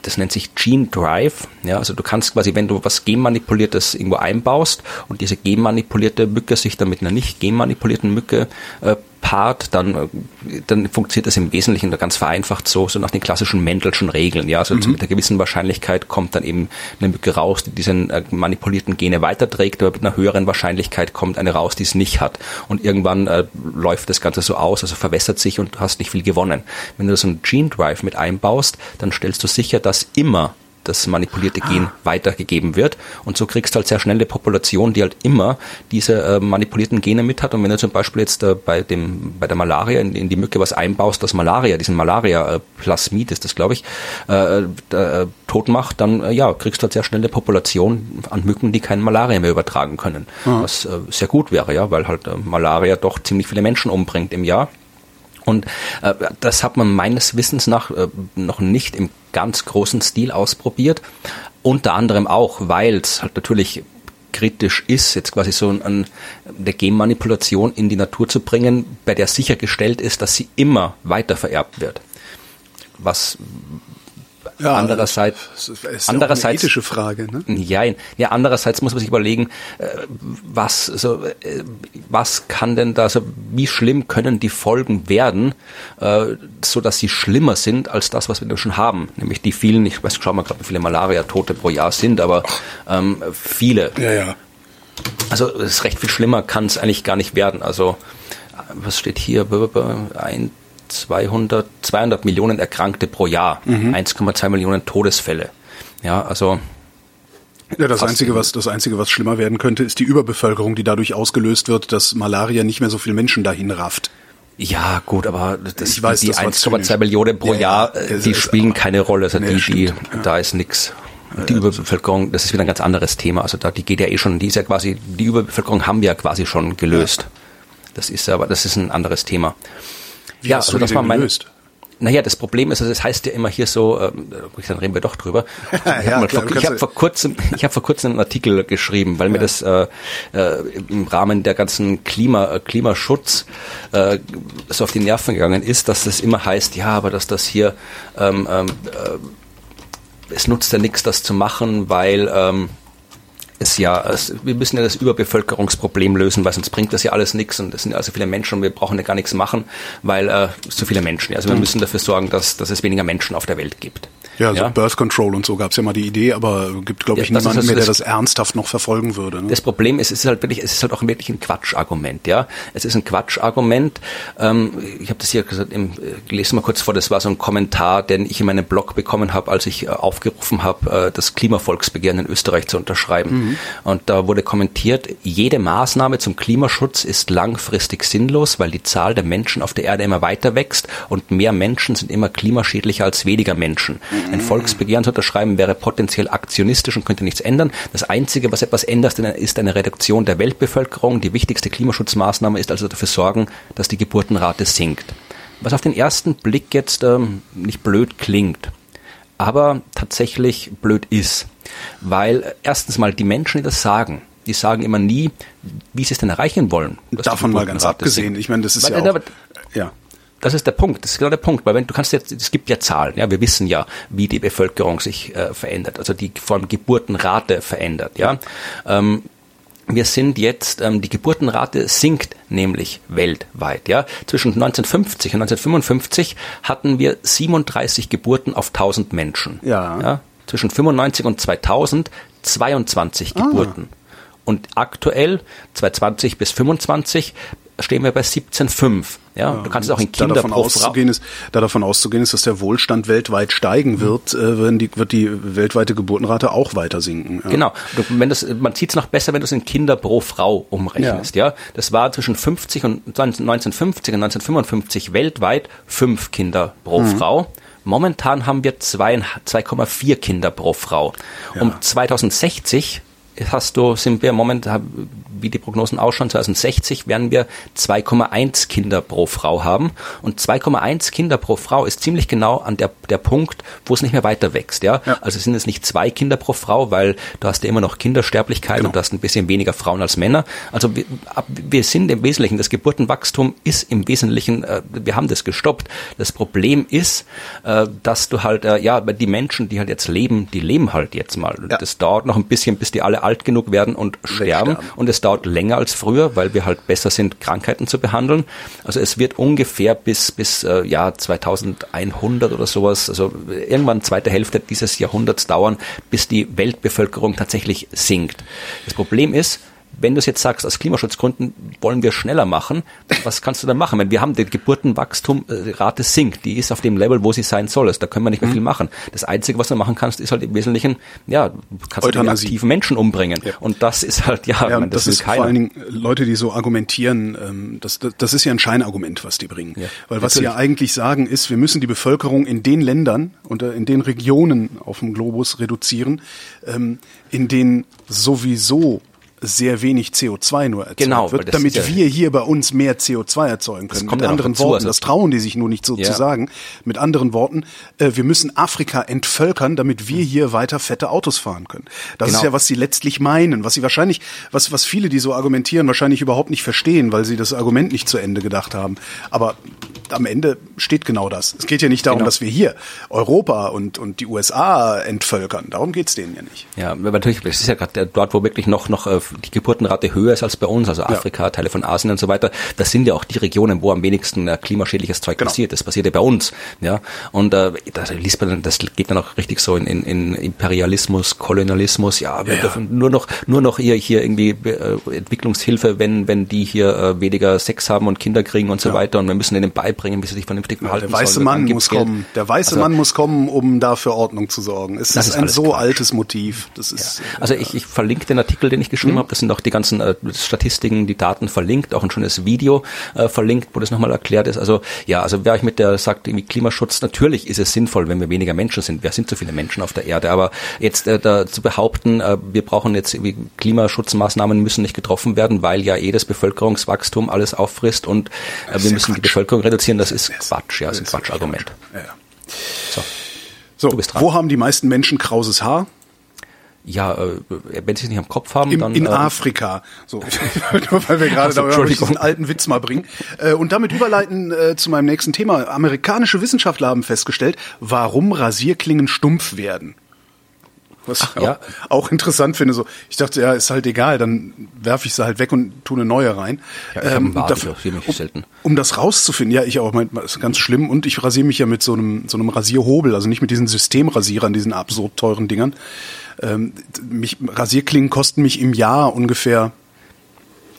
das nennt sich Gene Drive. Ja, also du kannst quasi, wenn du was genmanipuliertes irgendwo einbaust und diese genmanipulierte Mücke sich dann mit einer nicht genmanipulierten Mücke äh, paart, dann, äh, dann funktioniert das im Wesentlichen ganz vereinfacht so, so nach den klassischen Mendelschen Regeln. Ja, also mhm. mit einer gewissen Wahrscheinlichkeit kommt dann eben eine Mücke raus, die diesen äh, manipulierten Gene weiterträgt, aber mit einer höheren Wahrscheinlichkeit kommt eine raus, die es nicht hat. Und irgendwann äh, läuft das Ganze so aus, also verwässert sich und du hast nicht viel gewonnen. Wenn du so einen Gene Drive mit einbaust, dann stellst du sicher, dass immer das manipulierte Gen ah. weitergegeben wird. Und so kriegst du halt sehr schnell eine Population, die halt immer diese äh, manipulierten Gene mit hat. Und wenn du zum Beispiel jetzt äh, bei dem, bei der Malaria in, in, die Mücke was einbaust, das Malaria, diesen Malaria-Plasmid ist das, glaube ich, äh, äh, tot macht, dann äh, ja, kriegst du halt sehr schnell eine Population an Mücken, die kein Malaria mehr übertragen können. Ah. Was äh, sehr gut wäre, ja, weil halt Malaria doch ziemlich viele Menschen umbringt im Jahr. Und äh, das hat man meines Wissens nach äh, noch nicht im ganz großen Stil ausprobiert. Unter anderem auch, weil es halt natürlich kritisch ist, jetzt quasi so an der Genmanipulation in die Natur zu bringen, bei der sichergestellt ist, dass sie immer weiter vererbt wird. Was ja, andererseits, ist andererseits, eine ethische Frage. Ne? Ja, ja, andererseits muss man sich überlegen, äh, was, so, äh, was kann denn da, so, wie schlimm können die Folgen werden, äh, so dass sie schlimmer sind als das, was wir schon haben, nämlich die vielen, ich weiß, schau mal gerade, wie viele Malaria-Tote pro Jahr sind, aber ähm, viele. Ja, ja. Also es ist recht viel schlimmer, kann es eigentlich gar nicht werden. Also was steht hier? Ein 200, 200 Millionen Erkrankte pro Jahr, mhm. 1,2 Millionen Todesfälle. Ja, also ja, das einzige, was das einzige, was schlimmer werden könnte, ist die Überbevölkerung, die dadurch ausgelöst wird, dass Malaria nicht mehr so viel Menschen dahin rafft. Ja, gut, aber das, ich weiß, die 1,2 Millionen pro ja, Jahr, ja, die spielen keine Rolle. Also nee, die, die, ja. da ist nix. Die Überbevölkerung, das ist wieder ein ganz anderes Thema. Also da, die geht ja eh schon, die ist ja quasi, die Überbevölkerung haben wir ja quasi schon gelöst. Das ist aber, das ist ein anderes Thema. Wie ja, hast also, du das mal gelöst? Naja, das Problem ist, also es das heißt ja immer hier so, ähm, dann reden wir doch drüber. (laughs) Ich ja, habe hab vor kurzem, ich habe vor kurzem einen Artikel geschrieben, weil ja. mir das äh, äh, im Rahmen der ganzen Klima, äh, Klimaschutz äh, so auf die Nerven gegangen ist, dass das immer heißt, ja, aber dass das hier ähm, ähm, äh, es nutzt ja nichts, das zu machen, weil ähm, es ja, es, wir müssen ja das Überbevölkerungsproblem lösen, weil sonst bringt das ja alles nichts und es sind ja so viele Menschen und wir brauchen ja gar nichts machen, weil äh, so viele Menschen. Also wir mhm. müssen dafür sorgen, dass, dass es weniger Menschen auf der Welt gibt. Ja, so ja? Birth Control und so gab es ja mal die Idee, aber gibt, glaube ich, ja, niemanden mehr, der das ernsthaft noch verfolgen würde. Ne? Das Problem ist, es ist halt wirklich, es ist halt auch wirklich ein Quatschargument, ja. Es ist ein Quatschargument. Ähm, ich habe das hier gesagt, im, ich lese mal kurz vor, das war so ein Kommentar, den ich in meinem Blog bekommen habe, als ich äh, aufgerufen habe, äh, das Klimavolksbegehren in Österreich zu unterschreiben. Mhm. Und da wurde kommentiert, jede Maßnahme zum Klimaschutz ist langfristig sinnlos, weil die Zahl der Menschen auf der Erde immer weiter wächst und mehr Menschen sind immer klimaschädlicher als weniger Menschen. Mhm. Ein Volksbegehren zu unterschreiben wäre potenziell aktionistisch und könnte nichts ändern. Das Einzige, was etwas ändert, ist eine Reduktion der Weltbevölkerung. Die wichtigste Klimaschutzmaßnahme ist also dafür sorgen, dass die Geburtenrate sinkt. Was auf den ersten Blick jetzt ähm, nicht blöd klingt, aber tatsächlich blöd ist. Weil erstens mal die Menschen, die das sagen, die sagen immer nie, wie sie es denn erreichen wollen. Davon mal ganz abgesehen. Sinkt. Ich meine, das ist Weil, ja auch, ja. Das ist der Punkt. Das ist genau der Punkt, weil wenn du kannst jetzt, es gibt ja Zahlen, ja, wir wissen ja, wie die Bevölkerung sich äh, verändert, also die vor allem Geburtenrate verändert, ja. Ähm, wir sind jetzt, ähm, die Geburtenrate sinkt nämlich weltweit. Ja, zwischen 1950 und 1955 hatten wir 37 Geburten auf 1000 Menschen. Ja. ja zwischen 95 und 2000 22 ah. Geburten. Und aktuell, 2020 bis 25, stehen wir bei 17,5. Ja, ja, du kannst es auch in Kinder da davon auszugehen ist, da davon auszugehen ist, dass der Wohlstand weltweit steigen wird, mhm. wenn die, wird die weltweite Geburtenrate auch weiter sinken. Ja. Genau. Du, wenn das, man sieht es noch besser, wenn du es in Kinder pro Frau umrechnest. Ja. ja, das war zwischen 50 und 1950 und 1955 weltweit fünf Kinder pro mhm. Frau. Momentan haben wir 2,4 Kinder pro Frau. Um 2060 hast du, sind wir momentan, wie die Prognosen ausschauen, 2060 werden wir 2,1 Kinder pro Frau haben. Und 2,1 Kinder pro Frau ist ziemlich genau an der, der Punkt, wo es nicht mehr weiter wächst. Ja? ja. Also sind es nicht zwei Kinder pro Frau, weil du hast ja immer noch Kindersterblichkeit genau. und du hast ein bisschen weniger Frauen als Männer. Also wir, wir sind im Wesentlichen, das Geburtenwachstum ist im Wesentlichen, äh, wir haben das gestoppt. Das Problem ist, äh, dass du halt, äh, ja, die Menschen, die halt jetzt leben, die leben halt jetzt mal. Ja. Das dauert noch ein bisschen, bis die alle alt genug werden und sterben. Und es dauert länger als früher, weil wir halt besser sind, Krankheiten zu behandeln. Also es wird ungefähr bis bis äh, Jahr 2100 oder sowas, also irgendwann zweite Hälfte dieses Jahrhunderts dauern, bis die Weltbevölkerung tatsächlich sinkt. Das Problem ist, wenn du es jetzt sagst, aus Klimaschutzgründen wollen wir schneller machen, was kannst du dann machen? Wenn wir haben die Geburtenwachstumrate sinkt, die ist auf dem Level, wo sie sein soll. Also da können wir nicht mehr viel mhm. machen. Das Einzige, was du machen kannst, ist halt im Wesentlichen, ja, kannst du aktiven Menschen umbringen. Ja. Und das ist halt, ja, ja meine, das, das ist keiner. vor allen Dingen Leute, die so argumentieren, ähm, das, das, das ist ja ein Scheinargument, was die bringen. Ja, Weil was natürlich. sie ja eigentlich sagen ist, wir müssen die Bevölkerung in den Ländern und in den Regionen auf dem Globus reduzieren, ähm, in denen sowieso sehr wenig CO2 nur erzeugt genau, wird, damit ja wir hier bei uns mehr CO2 erzeugen können. Mit anderen dazu, Worten, also das trauen die sich nur nicht so ja. zu sagen. Mit anderen Worten, äh, wir müssen Afrika entvölkern, damit wir hier weiter fette Autos fahren können. Das genau. ist ja, was sie letztlich meinen, was sie wahrscheinlich, was, was viele, die so argumentieren, wahrscheinlich überhaupt nicht verstehen, weil sie das Argument nicht zu Ende gedacht haben. Aber am Ende steht genau das. Es geht ja nicht darum, genau. dass wir hier Europa und, und die USA entvölkern. Darum geht's denen ja nicht. Ja, natürlich, es ist ja gerade dort, wo wirklich noch, noch äh, die Geburtenrate höher ist als bei uns, also Afrika, ja. Teile von Asien und so weiter. Das sind ja auch die Regionen, wo am wenigsten äh, klimaschädliches Zeug genau. passiert. Das passiert ja bei uns. Ja, und äh, das liest man, das geht dann auch richtig so in, in, in Imperialismus, Kolonialismus. Ja, wir ja. dürfen nur noch, nur noch hier, hier irgendwie äh, Entwicklungshilfe, wenn, wenn die hier äh, weniger Sex haben und Kinder kriegen und so weiter. Und wir müssen denen beibringen, wie sie sich vernünftig verhalten Der weiße sollen. Mann muss Geld. kommen. Der weiße also, Mann muss kommen, um da für Ordnung zu sorgen. Es ist, ist ein so Quatsch. altes Motiv. Das ist, Also ich, ich verlinke den Artikel, den ich geschrieben hm. habe. Das sind auch die ganzen äh, Statistiken, die Daten verlinkt, auch ein schönes Video äh, verlinkt, wo das nochmal erklärt ist. Also ja, also wer euch mit der sagt, irgendwie Klimaschutz, natürlich ist es sinnvoll, wenn wir weniger Menschen sind. Wir sind zu viele Menschen auf der Erde. Aber jetzt äh, da zu behaupten, äh, wir brauchen jetzt irgendwie Klimaschutzmaßnahmen müssen nicht getroffen werden, weil ja eh das Bevölkerungswachstum alles auffrisst und äh, wir müssen Quatsch. die Bevölkerung reduzieren, das ist Quatsch, ja, das ist ein Quatschargument. Ja, ja. So, so wo haben die meisten Menschen krauses Haar? ja, äh, wenn sie es nicht am Kopf haben, Im, dann. In äh, Afrika. So, (laughs) weil wir gerade also, da diesen alten Witz mal bringen. Äh, und damit überleiten äh, zu meinem nächsten Thema. Amerikanische Wissenschaftler haben festgestellt, warum Rasierklingen stumpf werden. Was Ach, ich auch, ja. auch interessant finde. So, ich dachte, ja, ist halt egal, dann werfe ich sie halt weg und tue eine neue rein. Ja, ich ähm, dafür, um, selten. um das rauszufinden, ja, ich auch, mein, das ist ganz schlimm. Und ich rasiere mich ja mit so einem so einem Rasierhobel, also nicht mit diesen Systemrasierern, diesen absurd teuren Dingern. Ähm, mich, Rasierklingen kosten mich im Jahr ungefähr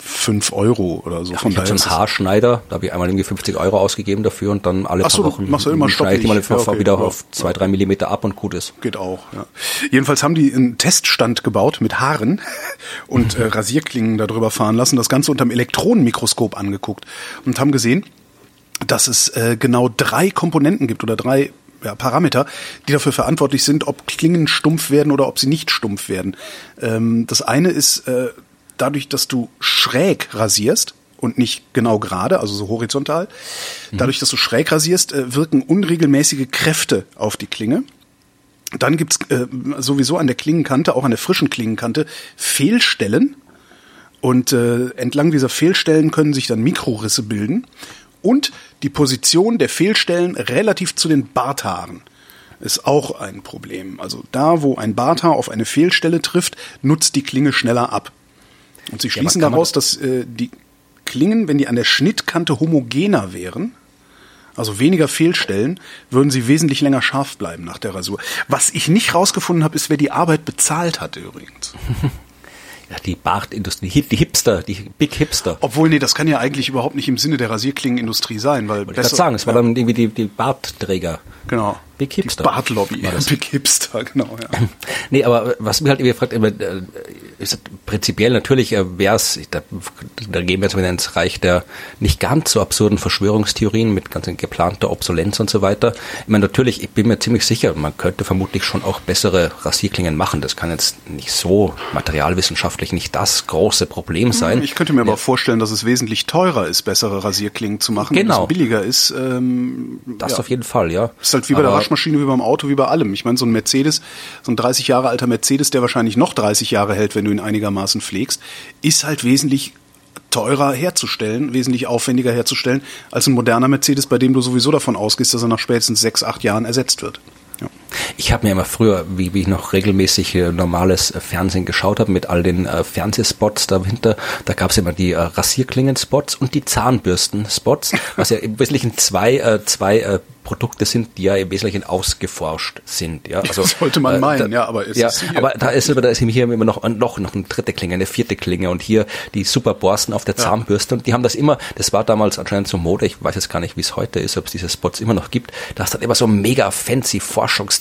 fünf Euro oder so. Ja, Von ich habe so einen Haarschneider, da habe ich einmal irgendwie 50 Euro ausgegeben dafür und dann alle Ach so, paar Wochen machst du immer schneide ich mal ja, okay, wieder ja, auf zwei, drei Millimeter ab und gut ist. Geht auch, ja. Jedenfalls haben die einen Teststand gebaut mit Haaren (laughs) und äh, Rasierklingen darüber fahren lassen, das Ganze unter dem Elektronenmikroskop angeguckt und haben gesehen, dass es äh, genau drei Komponenten gibt oder drei ja, Parameter, die dafür verantwortlich sind, ob Klingen stumpf werden oder ob sie nicht stumpf werden. Ähm, das eine ist äh, dadurch, dass du schräg rasierst und nicht genau gerade, also so horizontal, mhm. dadurch, dass du schräg rasierst, äh, wirken unregelmäßige Kräfte auf die Klinge. Dann gibt's äh, sowieso an der Klingenkante, auch an der frischen Klingenkante, Fehlstellen. Und äh, entlang dieser Fehlstellen können sich dann Mikrorisse bilden. Und die Position der Fehlstellen relativ zu den Barthaaren ist auch ein Problem. Also da, wo ein Barthaar auf eine Fehlstelle trifft, nutzt die Klinge schneller ab. Und sie schließen ja, daraus, dass äh, die Klingen, wenn die an der Schnittkante homogener wären, also weniger Fehlstellen, würden sie wesentlich länger scharf bleiben nach der Rasur. Was ich nicht rausgefunden habe, ist, wer die Arbeit bezahlt hat übrigens. (laughs) Ja, die Bartindustrie, die, Hipster, die Big Hipster. Obwohl, nee, das kann ja eigentlich überhaupt nicht im Sinne der Rasierklingenindustrie sein, weil Ich kann sagen, es war dann irgendwie die, die Bartträger. Genau. Big Hipster. Die Bartlobby. War das. (laughs) Big Hipster, genau, ja. (laughs) Nee, aber was mir halt irgendwie fragt, immer, äh, ist prinzipiell natürlich äh, wäre es, da, da gehen wir jetzt wieder ins Reich der nicht ganz so absurden Verschwörungstheorien mit ganz geplanter Obsolenz und so weiter. Ich meine, natürlich, ich bin mir ziemlich sicher, man könnte vermutlich schon auch bessere Rasierklingen machen. Das kann jetzt nicht so materialwissenschaftlich nicht das große Problem sein. Ich könnte mir aber vorstellen, dass es wesentlich teurer ist, bessere Rasierklingen zu machen. Genau. Es billiger ist. Ähm, Das ja. auf jeden Fall, ja. ist halt wie bei der Aber- Waschmaschine, wie beim Auto, wie bei allem. Ich meine, so ein Mercedes, so ein 30 Jahre alter Mercedes, der wahrscheinlich noch 30 Jahre hält, wenn du ihn einigermaßen pflegst, ist halt wesentlich teurer herzustellen, wesentlich aufwendiger herzustellen, als ein moderner Mercedes, bei dem du sowieso davon ausgehst, dass er nach spätestens sechs, acht Jahren ersetzt wird. Ja. Ich habe mir immer früher, wie, wie ich noch regelmäßig äh, normales äh, Fernsehen geschaut habe, mit all den äh, Fernsehspots dahinter, da gab es immer die äh, Rasierklingen-Spots und die Zahnbürsten-Spots, was ja im Wesentlichen zwei, äh, zwei äh, Produkte sind, die ja im Wesentlichen ausgeforscht sind. Ja, also, Sollte man meinen, ja, aber es ja, ist hier- aber da ist, aber da ist hier immer noch, noch, noch eine dritte Klinge, eine vierte Klinge und hier die Superborsten auf der Zahnbürste und die haben das immer, das war damals anscheinend so Mode, ich weiß jetzt gar nicht, wie es heute ist, ob es diese Spots immer noch gibt, da hast du dann immer so mega fancy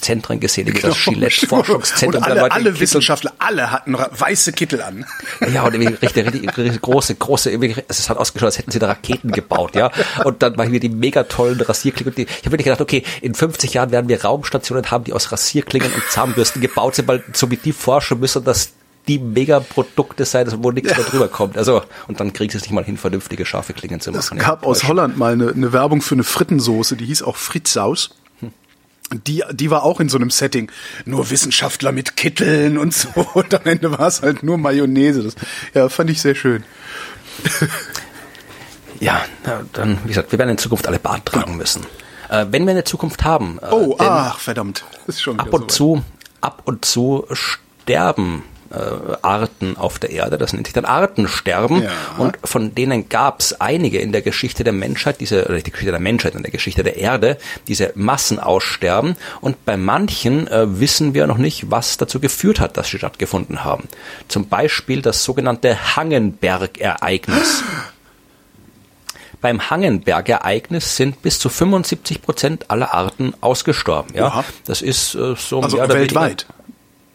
Forschungszentren gesehen, wie das Gillette (laughs) Forschungszentrum. Und alle, alle Wissenschaftler, alle hatten weiße Kittel an. ja, und irgendwie richtig, richtig, richtig große, große, also es hat ausgeschaut, als hätten sie da Raketen gebaut, ja. Und dann waren wir die mega tollen Rasierklingen. Und die, ich habe wirklich gedacht, okay, in 50 Jahren werden wir Raumstationen haben, die aus Rasierklingen und Zahnbürsten gebaut sind, weil so wie die forschen müssen, dass die Mega-Produkte sein, wo nichts mehr drüber kommt. Also, und dann kriegst du es nicht mal hin, vernünftige, scharfe Klingen zu Es machen. gab ja. aus Holland mal eine, eine Werbung für eine Frittensoße, die hieß auch Fritzsaus. Die, die war auch in so einem Setting. Nur Wissenschaftler mit Kitteln und so. (laughs) Und am Ende war es halt nur Mayonnaise. Das, ja, fand ich sehr schön. Ja, dann, wie gesagt, wir werden in Zukunft alle Bart tragen müssen. Äh, wenn wir eine Zukunft haben, äh, Oh, ach, verdammt. Ist schon ab und soweit. zu, ab und zu sterben äh, Arten auf der Erde. Das nennt sich dann Artensterben. Ja. Und von denen gab es einige in der Geschichte der Menschheit, diese, oder die Geschichte der Menschheit, in der Geschichte der Erde, diese Massenaussterben. Und bei manchen äh, wissen wir noch nicht, was dazu geführt hat, dass sie stattgefunden haben. Zum Beispiel das sogenannte Hangenberg-Ereignis. (gasps) Beim Hangenberg-Ereignis sind bis zu 75 Prozent aller Arten ausgestorben. Ja, Oha. das ist äh, so Also oder weniger-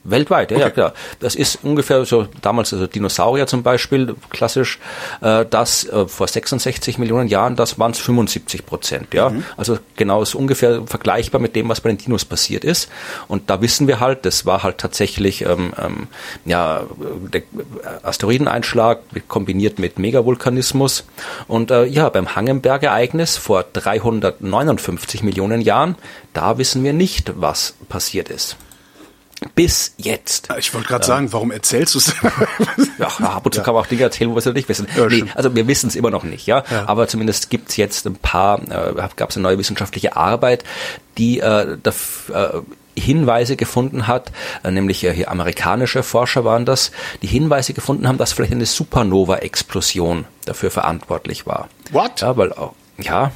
weltweit. Ja, ja klar. Das ist ungefähr so damals, also Dinosaurier zum Beispiel, klassisch, äh, das äh, vor 66 Millionen Jahren, das waren es 75 Prozent, ja. Also genau ist ungefähr vergleichbar mit dem, was bei den Dinos passiert ist. Und da wissen wir halt, das war halt tatsächlich ähm, ähm, ja der Asteroideneinschlag kombiniert mit Megavulkanismus. Und äh, ja, beim Hangenberg-Ereignis vor 359 Millionen Jahren, da wissen wir nicht, was passiert ist. Bis jetzt. Ich wollte gerade sagen, warum erzählst du es? Ja, ab und zu kann man auch Dinge erzählen, wo wir es noch nicht wissen. Ja, nee, also wir wissen es immer noch nicht, ja. Ja. Aber zumindest gibt's jetzt ein paar, äh, gab es eine neue wissenschaftliche Arbeit, die äh, daf- äh, Hinweise gefunden hat, äh, nämlich äh, hier amerikanische Forscher waren das, die Hinweise gefunden haben, dass vielleicht eine Supernova-Explosion dafür verantwortlich war. What? Ja, weil auch, ja,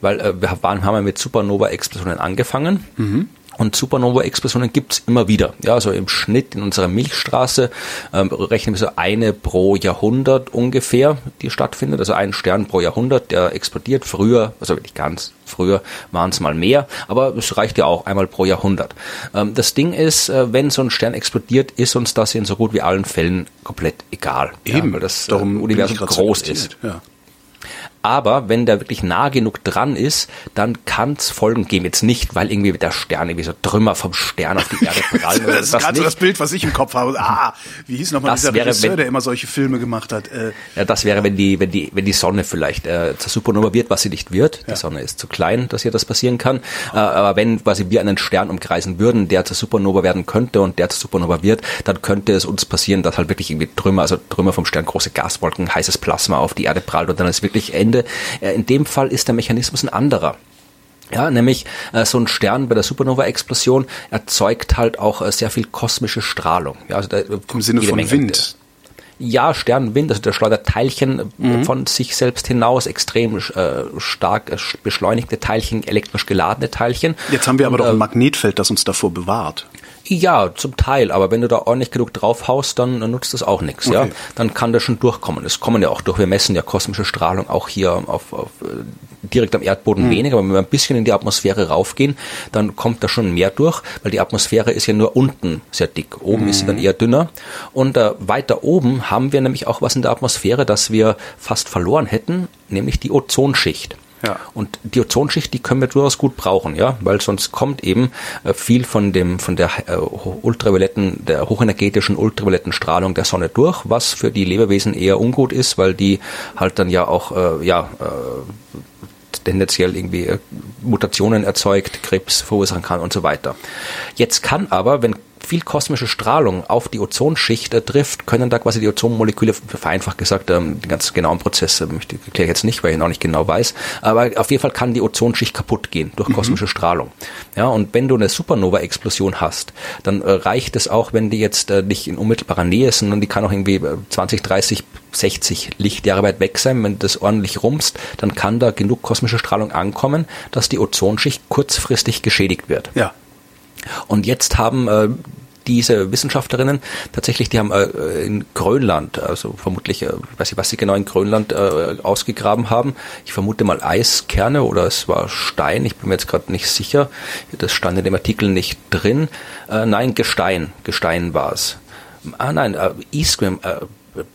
weil äh, wir waren, haben ja mit Supernova-Explosionen angefangen. Mhm. Und Supernova-Explosionen gibt's immer wieder. Ja, also im Schnitt in unserer Milchstraße ähm, rechnen wir so eine pro Jahrhundert ungefähr, die stattfindet. Also ein Stern pro Jahrhundert, der explodiert. Früher, also nicht ganz früher waren es mal mehr, aber es reicht ja auch einmal pro Jahrhundert. Ähm, das Ding ist, äh, wenn so ein Stern explodiert, ist uns das in so gut wie allen Fällen komplett egal. Eben, ja, weil das darum äh, bin Universum groß so ist. Ja. Aber wenn der wirklich nah genug dran ist, dann kann es Folgen geben. Jetzt nicht, weil irgendwie der Stern, irgendwie so Trümmer vom Stern auf die Erde (laughs) prallen. oder Das ist gerade so das Bild, was ich im Kopf habe. Ah, wie hieß nochmal Das dieser wäre, Regisseur, wenn- der immer solche Filme gemacht hat? Äh, Ja, das wäre, wenn die, wenn die, wenn die Sonne vielleicht äh, zur Supernova wird, was sie nicht wird. Die Ja. Sonne ist zu klein, dass hier das passieren kann. Äh, aber wenn quasi wir einen Stern umkreisen würden, der zur Supernova werden könnte und der zur Supernova wird, dann könnte es uns passieren, dass halt wirklich irgendwie Trümmer, also Trümmer vom Stern, große Gaswolken, heißes Plasma auf die Erde prallt und dann ist wirklich Ende. Äh, in dem Fall ist der Mechanismus ein anderer. Ja, nämlich äh, so ein Stern bei der Supernova-Explosion erzeugt halt auch äh, sehr viel kosmische Strahlung. Ja, also da, Im Sinne von Menge- Wind. ja, Sternenwind, also der schleudert Teilchen äh, von sich selbst hinaus, extrem äh, stark äh, beschleunigte Teilchen, elektrisch geladene Teilchen. Jetzt haben wir aber Und, doch ein äh, Magnetfeld, das uns davor bewahrt. Ja, zum Teil, aber wenn du da ordentlich genug draufhaust, dann nutzt das auch nichts, okay. ja. Dann kann das schon durchkommen. Es kommen ja auch durch. Wir messen ja kosmische Strahlung auch hier auf, auf äh, direkt am Erdboden mhm. weniger, aber wenn wir ein bisschen in die Atmosphäre raufgehen, dann kommt da schon mehr durch, weil die Atmosphäre ist ja nur unten sehr dick. Oben mhm. ist sie dann eher dünner. Und äh, weiter oben haben wir nämlich auch was in der Atmosphäre, das wir fast verloren hätten, nämlich die Ozonschicht. Ja. Und die Ozonschicht, die können wir durchaus gut brauchen, ja, weil sonst kommt eben äh, viel von dem, von der äh, ultravioletten, der hochenergetischen ultravioletten Strahlung der Sonne durch, was für die Lebewesen eher ungut ist, weil die halt dann ja auch, äh, ja, äh, tendenziell irgendwie äh, Mutationen erzeugt, Krebs verursachen kann und so weiter. Jetzt kann aber, wenn viel kosmische Strahlung auf die Ozonschicht äh, trifft, können da quasi die Ozonmoleküle, vereinfacht gesagt, ähm, den ganz genauen Prozess äh, möchte ich erkläre jetzt nicht, weil ich noch nicht genau weiß, aber auf jeden Fall kann die Ozonschicht kaputt gehen durch mhm. kosmische Strahlung. Ja, und wenn du eine Supernova-Explosion hast, dann äh, reicht es auch, wenn die jetzt äh, nicht in unmittelbarer Nähe sind und die kann auch irgendwie 20, 30, 60 Lichtjahre weit weg sein, wenn das ordentlich rumst, dann kann da genug kosmische Strahlung ankommen, dass die Ozonschicht kurzfristig geschädigt wird. Ja. Und jetzt haben äh, diese Wissenschaftlerinnen tatsächlich, die haben äh, in Grönland, also vermutlich, äh, weiß ich, was sie genau in Grönland äh, ausgegraben haben. Ich vermute mal Eiskerne oder es war Stein, ich bin mir jetzt gerade nicht sicher. Das stand in dem Artikel nicht drin. Äh, nein, Gestein, Gestein war es. Ah nein, äh, Isgrim, äh,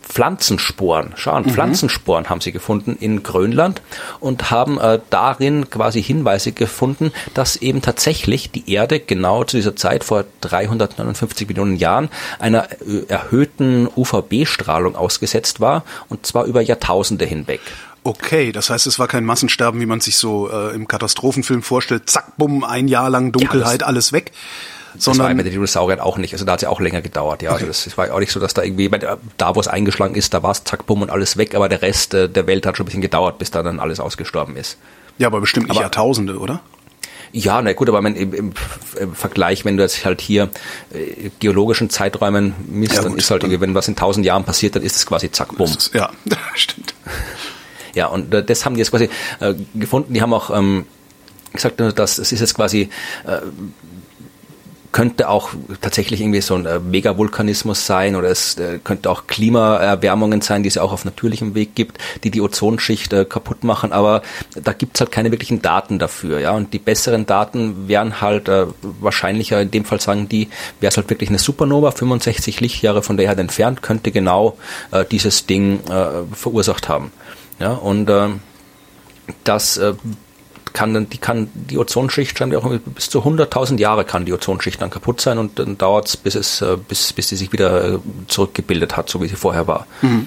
Pflanzensporen, schauen, mhm. Pflanzensporen haben sie gefunden in Grönland und haben äh, darin quasi Hinweise gefunden, dass eben tatsächlich die Erde genau zu dieser Zeit vor 359 Millionen Jahren einer äh, erhöhten UVB-Strahlung ausgesetzt war und zwar über Jahrtausende hinweg. Okay, das heißt, es war kein Massensterben, wie man sich so äh, im Katastrophenfilm vorstellt. Zack, bumm, ein Jahr lang Dunkelheit, ja, alles weg, sondern das war bei den Dinosauriern auch nicht. Also da hat es ja auch länger gedauert. Ja, okay. also das, das war auch nicht so, dass da irgendwie da, wo es eingeschlagen ist, da war es zack, bumm und alles weg. Aber der Rest äh, der Welt hat schon ein bisschen gedauert, bis da dann alles ausgestorben ist. Ja, aber bestimmt nicht aber, Jahrtausende, oder? Ja, na gut, aber im, im, im, Vergleich, wenn du jetzt halt hier äh, geologischen Zeiträumen misst, ja, dann ist halt irgendwie, wenn was in tausend Jahren passiert, dann ist es quasi zack, bumm. Ja, (laughs) stimmt. Ja, und äh, das haben die jetzt quasi äh, gefunden. Die haben auch ähm, gesagt, dass es ist jetzt quasi äh, könnte auch tatsächlich irgendwie so ein äh, Megavulkanismus sein oder es äh, könnte auch Klimaerwärmungen sein, die es auch auf natürlichem Weg gibt, die die Ozonschicht äh, kaputt machen, aber da gibt's halt keine wirklichen Daten dafür, ja, und die besseren Daten wären halt äh, wahrscheinlicher, in dem Fall sagen die, wäre es halt wirklich eine Supernova, 65 Lichtjahre von der Erde entfernt, könnte genau äh, dieses Ding äh, verursacht haben, ja, und äh, das äh, kann dann, die kann, die Ozonschicht scheint auch bis zu 100.000 Jahre kann die Ozonschicht dann kaputt sein und dann dauert es, bis es, äh, bis, bis sie sich wieder äh, zurückgebildet hat, so wie sie vorher war. Mhm.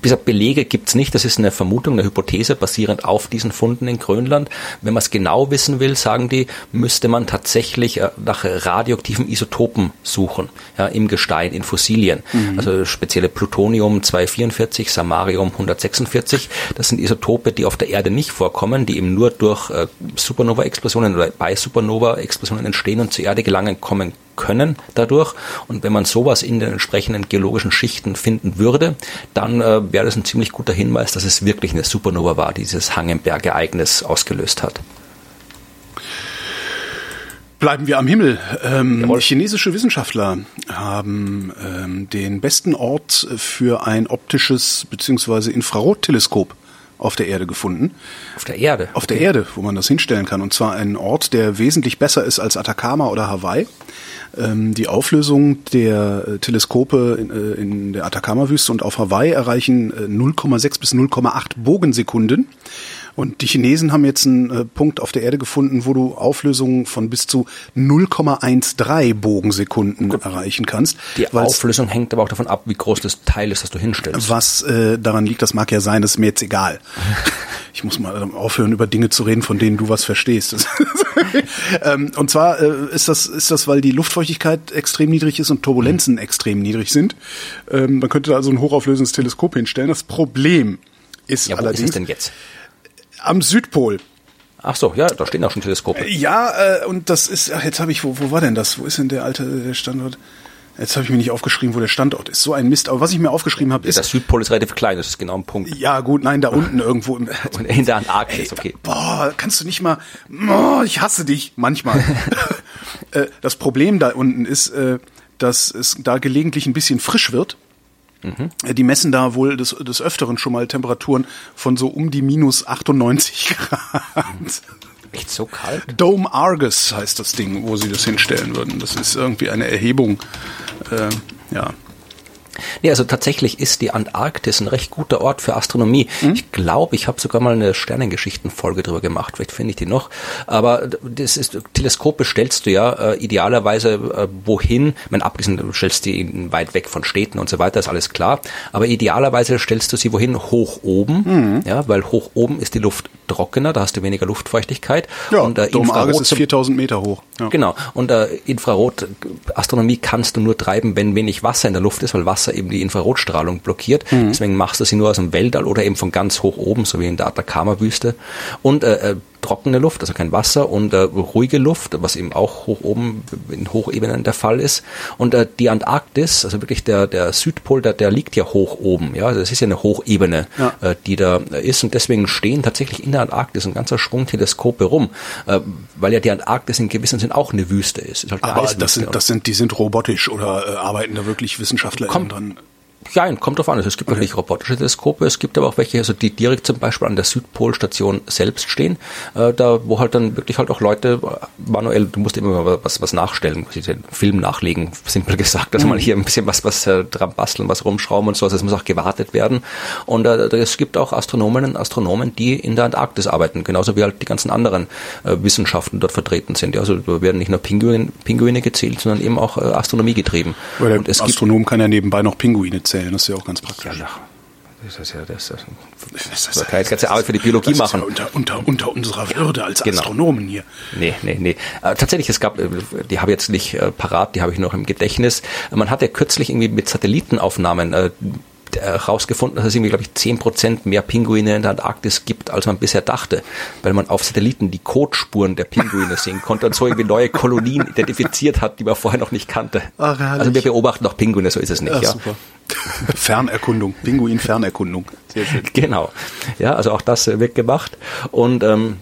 Bis Belege gibt's nicht, das ist eine Vermutung, eine Hypothese basierend auf diesen Funden in Grönland. Wenn man es genau wissen will, sagen die, müsste man tatsächlich äh, nach radioaktiven Isotopen suchen, ja, im Gestein, in Fossilien. Mhm. Also spezielle Plutonium 244, Samarium 146, das sind Isotope, die auf der Erde nicht vorkommen, die eben nur durch äh, Supernova-Explosionen oder bei Supernova-Explosionen entstehen und zur Erde gelangen kommen können dadurch. Und wenn man sowas in den entsprechenden geologischen Schichten finden würde, dann äh, wäre das ein ziemlich guter Hinweis, dass es wirklich eine Supernova war, die dieses Hangenberg-Ereignis ausgelöst hat. Bleiben wir am Himmel. Ähm, chinesische Wissenschaftler haben ähm, den besten Ort für ein optisches bzw. Infrarotteleskop auf der Erde gefunden. Auf der Erde? Auf okay. der Erde, wo man das hinstellen kann. Und zwar einen Ort, der wesentlich besser ist als Atacama oder Hawaii. Ähm, die Auflösung der äh, Teleskope in, äh, in der Atacama-Wüste und auf Hawaii erreichen äh, 0,6 bis 0,8 Bogensekunden. Und die Chinesen haben jetzt einen äh, Punkt auf der Erde gefunden, wo du Auflösungen von bis zu 0,13 Bogensekunden Gut. erreichen kannst. Die Auflösung hängt aber auch davon ab, wie groß das Teil ist, das du hinstellst. Was äh, daran liegt, das mag ja sein, das ist mir jetzt egal. (laughs) ich muss mal aufhören, über Dinge zu reden, von denen du was verstehst. (laughs) ähm, und zwar äh, ist das, ist das, weil die Luftfeuchtigkeit extrem niedrig ist und Turbulenzen mhm. extrem niedrig sind. Ähm, man könnte da also ein hochauflösendes Teleskop hinstellen. Das Problem ist ja, wo allerdings. Ist es denn jetzt? Am Südpol. Ach so, ja, da stehen auch schon Teleskope. Ja, äh, und das ist, ach, jetzt habe ich, wo, wo war denn das? Wo ist denn der alte der Standort? Jetzt habe ich mir nicht aufgeschrieben, wo der Standort ist. So ein Mist. Aber was ich mir aufgeschrieben habe, ist. Der Südpol ist relativ klein, das ist genau ein Punkt. Ja, gut, nein, da (laughs) unten irgendwo. Im, Und in der Antarktis, okay. Boah, kannst du nicht mal. Oh, ich hasse dich manchmal. (laughs) Äh, das Problem da unten ist, äh, dass es da gelegentlich ein bisschen frisch wird. Mhm. Die messen da wohl des, des Öfteren schon mal Temperaturen von so um die minus 98 Grad. Echt so kalt? Dome Argus heißt das Ding, wo sie das hinstellen würden. Das ist irgendwie eine Erhebung. Äh, ja, Nee, also tatsächlich ist die Antarktis ein recht guter Ort für Astronomie. Mhm. Ich glaube, ich habe sogar mal eine Sternengeschichten-Folge drüber gemacht, vielleicht finde ich die noch. Aber das ist, Teleskope stellst du ja äh, idealerweise äh, wohin, ich meine, abgesehen, du stellst die weit weg von Städten und so weiter, ist alles klar. Aber idealerweise stellst du sie wohin? Hoch oben, mhm. ja, weil hoch oben ist die Luft trockener, da hast du weniger Luftfeuchtigkeit. Ja, und äh, Infrarot ist 4000 Meter hoch. Ja. Genau. Und äh, Infrarot-Astronomie kannst du nur treiben, wenn wenig Wasser in der Luft ist, weil Wasser eben die Infrarotstrahlung blockiert. Mhm. Deswegen machst du sie nur aus dem Weltall oder eben von ganz hoch oben, so wie in der Atacama-Wüste. Und äh, äh trockene Luft, also kein Wasser und äh, ruhige Luft, was eben auch hoch oben in Hochebenen der Fall ist. Und äh, die Antarktis, also wirklich der, der Südpol, der, der liegt ja hoch oben. Ja, also das ist ja eine Hochebene, ja. äh, die da ist. Und deswegen stehen tatsächlich in der Antarktis ein ganzer Schwung Teleskope rum, äh, weil ja die Antarktis in gewissem Sinn auch eine Wüste ist. ist halt Aber das sind, das sind, die sind robotisch oder äh, arbeiten da wirklich Wissenschaftler kommt, dran? Ja, kommt drauf an. Also es gibt natürlich robotische Teleskope, es gibt aber auch welche, also die direkt zum Beispiel an der Südpolstation selbst stehen, äh, da wo halt dann wirklich halt auch Leute äh, manuell, du musst immer was, was nachstellen, den Film nachlegen, simpel gesagt, also mhm. mal hier ein bisschen was, was äh, dran basteln, was rumschrauben und so, also es muss auch gewartet werden. Und äh, es gibt auch Astronomen und Astronomen, die in der Antarktis arbeiten, genauso wie halt die ganzen anderen äh, Wissenschaften dort vertreten sind. Ja, also da werden nicht nur Pinguine, Pinguine gezählt, sondern eben auch äh, Astronomie getrieben. Weil der und Astronom gibt, kann ja nebenbei noch Pinguine zählen zählen. Das ist ja auch ganz praktisch. Ja, das ist ja das. das, das, das kann jetzt ganze Arbeit für die Biologie machen. Ja unter, unter, unter unserer Würde als genau. Astronomen hier. Nee, nee, nee. Äh, tatsächlich, es gab, äh, die habe ich jetzt nicht äh, parat, die habe ich noch im Gedächtnis. Man hat ja kürzlich irgendwie mit Satellitenaufnahmen äh, herausgefunden, dass es irgendwie, glaube ich, zehn Prozent mehr Pinguine in der Antarktis gibt, als man bisher dachte, weil man auf Satelliten die Codespuren der Pinguine sehen konnte und so irgendwie neue Kolonien identifiziert hat, die man vorher noch nicht kannte. Ach, also wir beobachten auch Pinguine, so ist es nicht. Ja, ja. super. (laughs) Fernerkundung, Pinguin-Fernerkundung. Sehr schön. Genau. Ja, also auch das wird gemacht und ähm,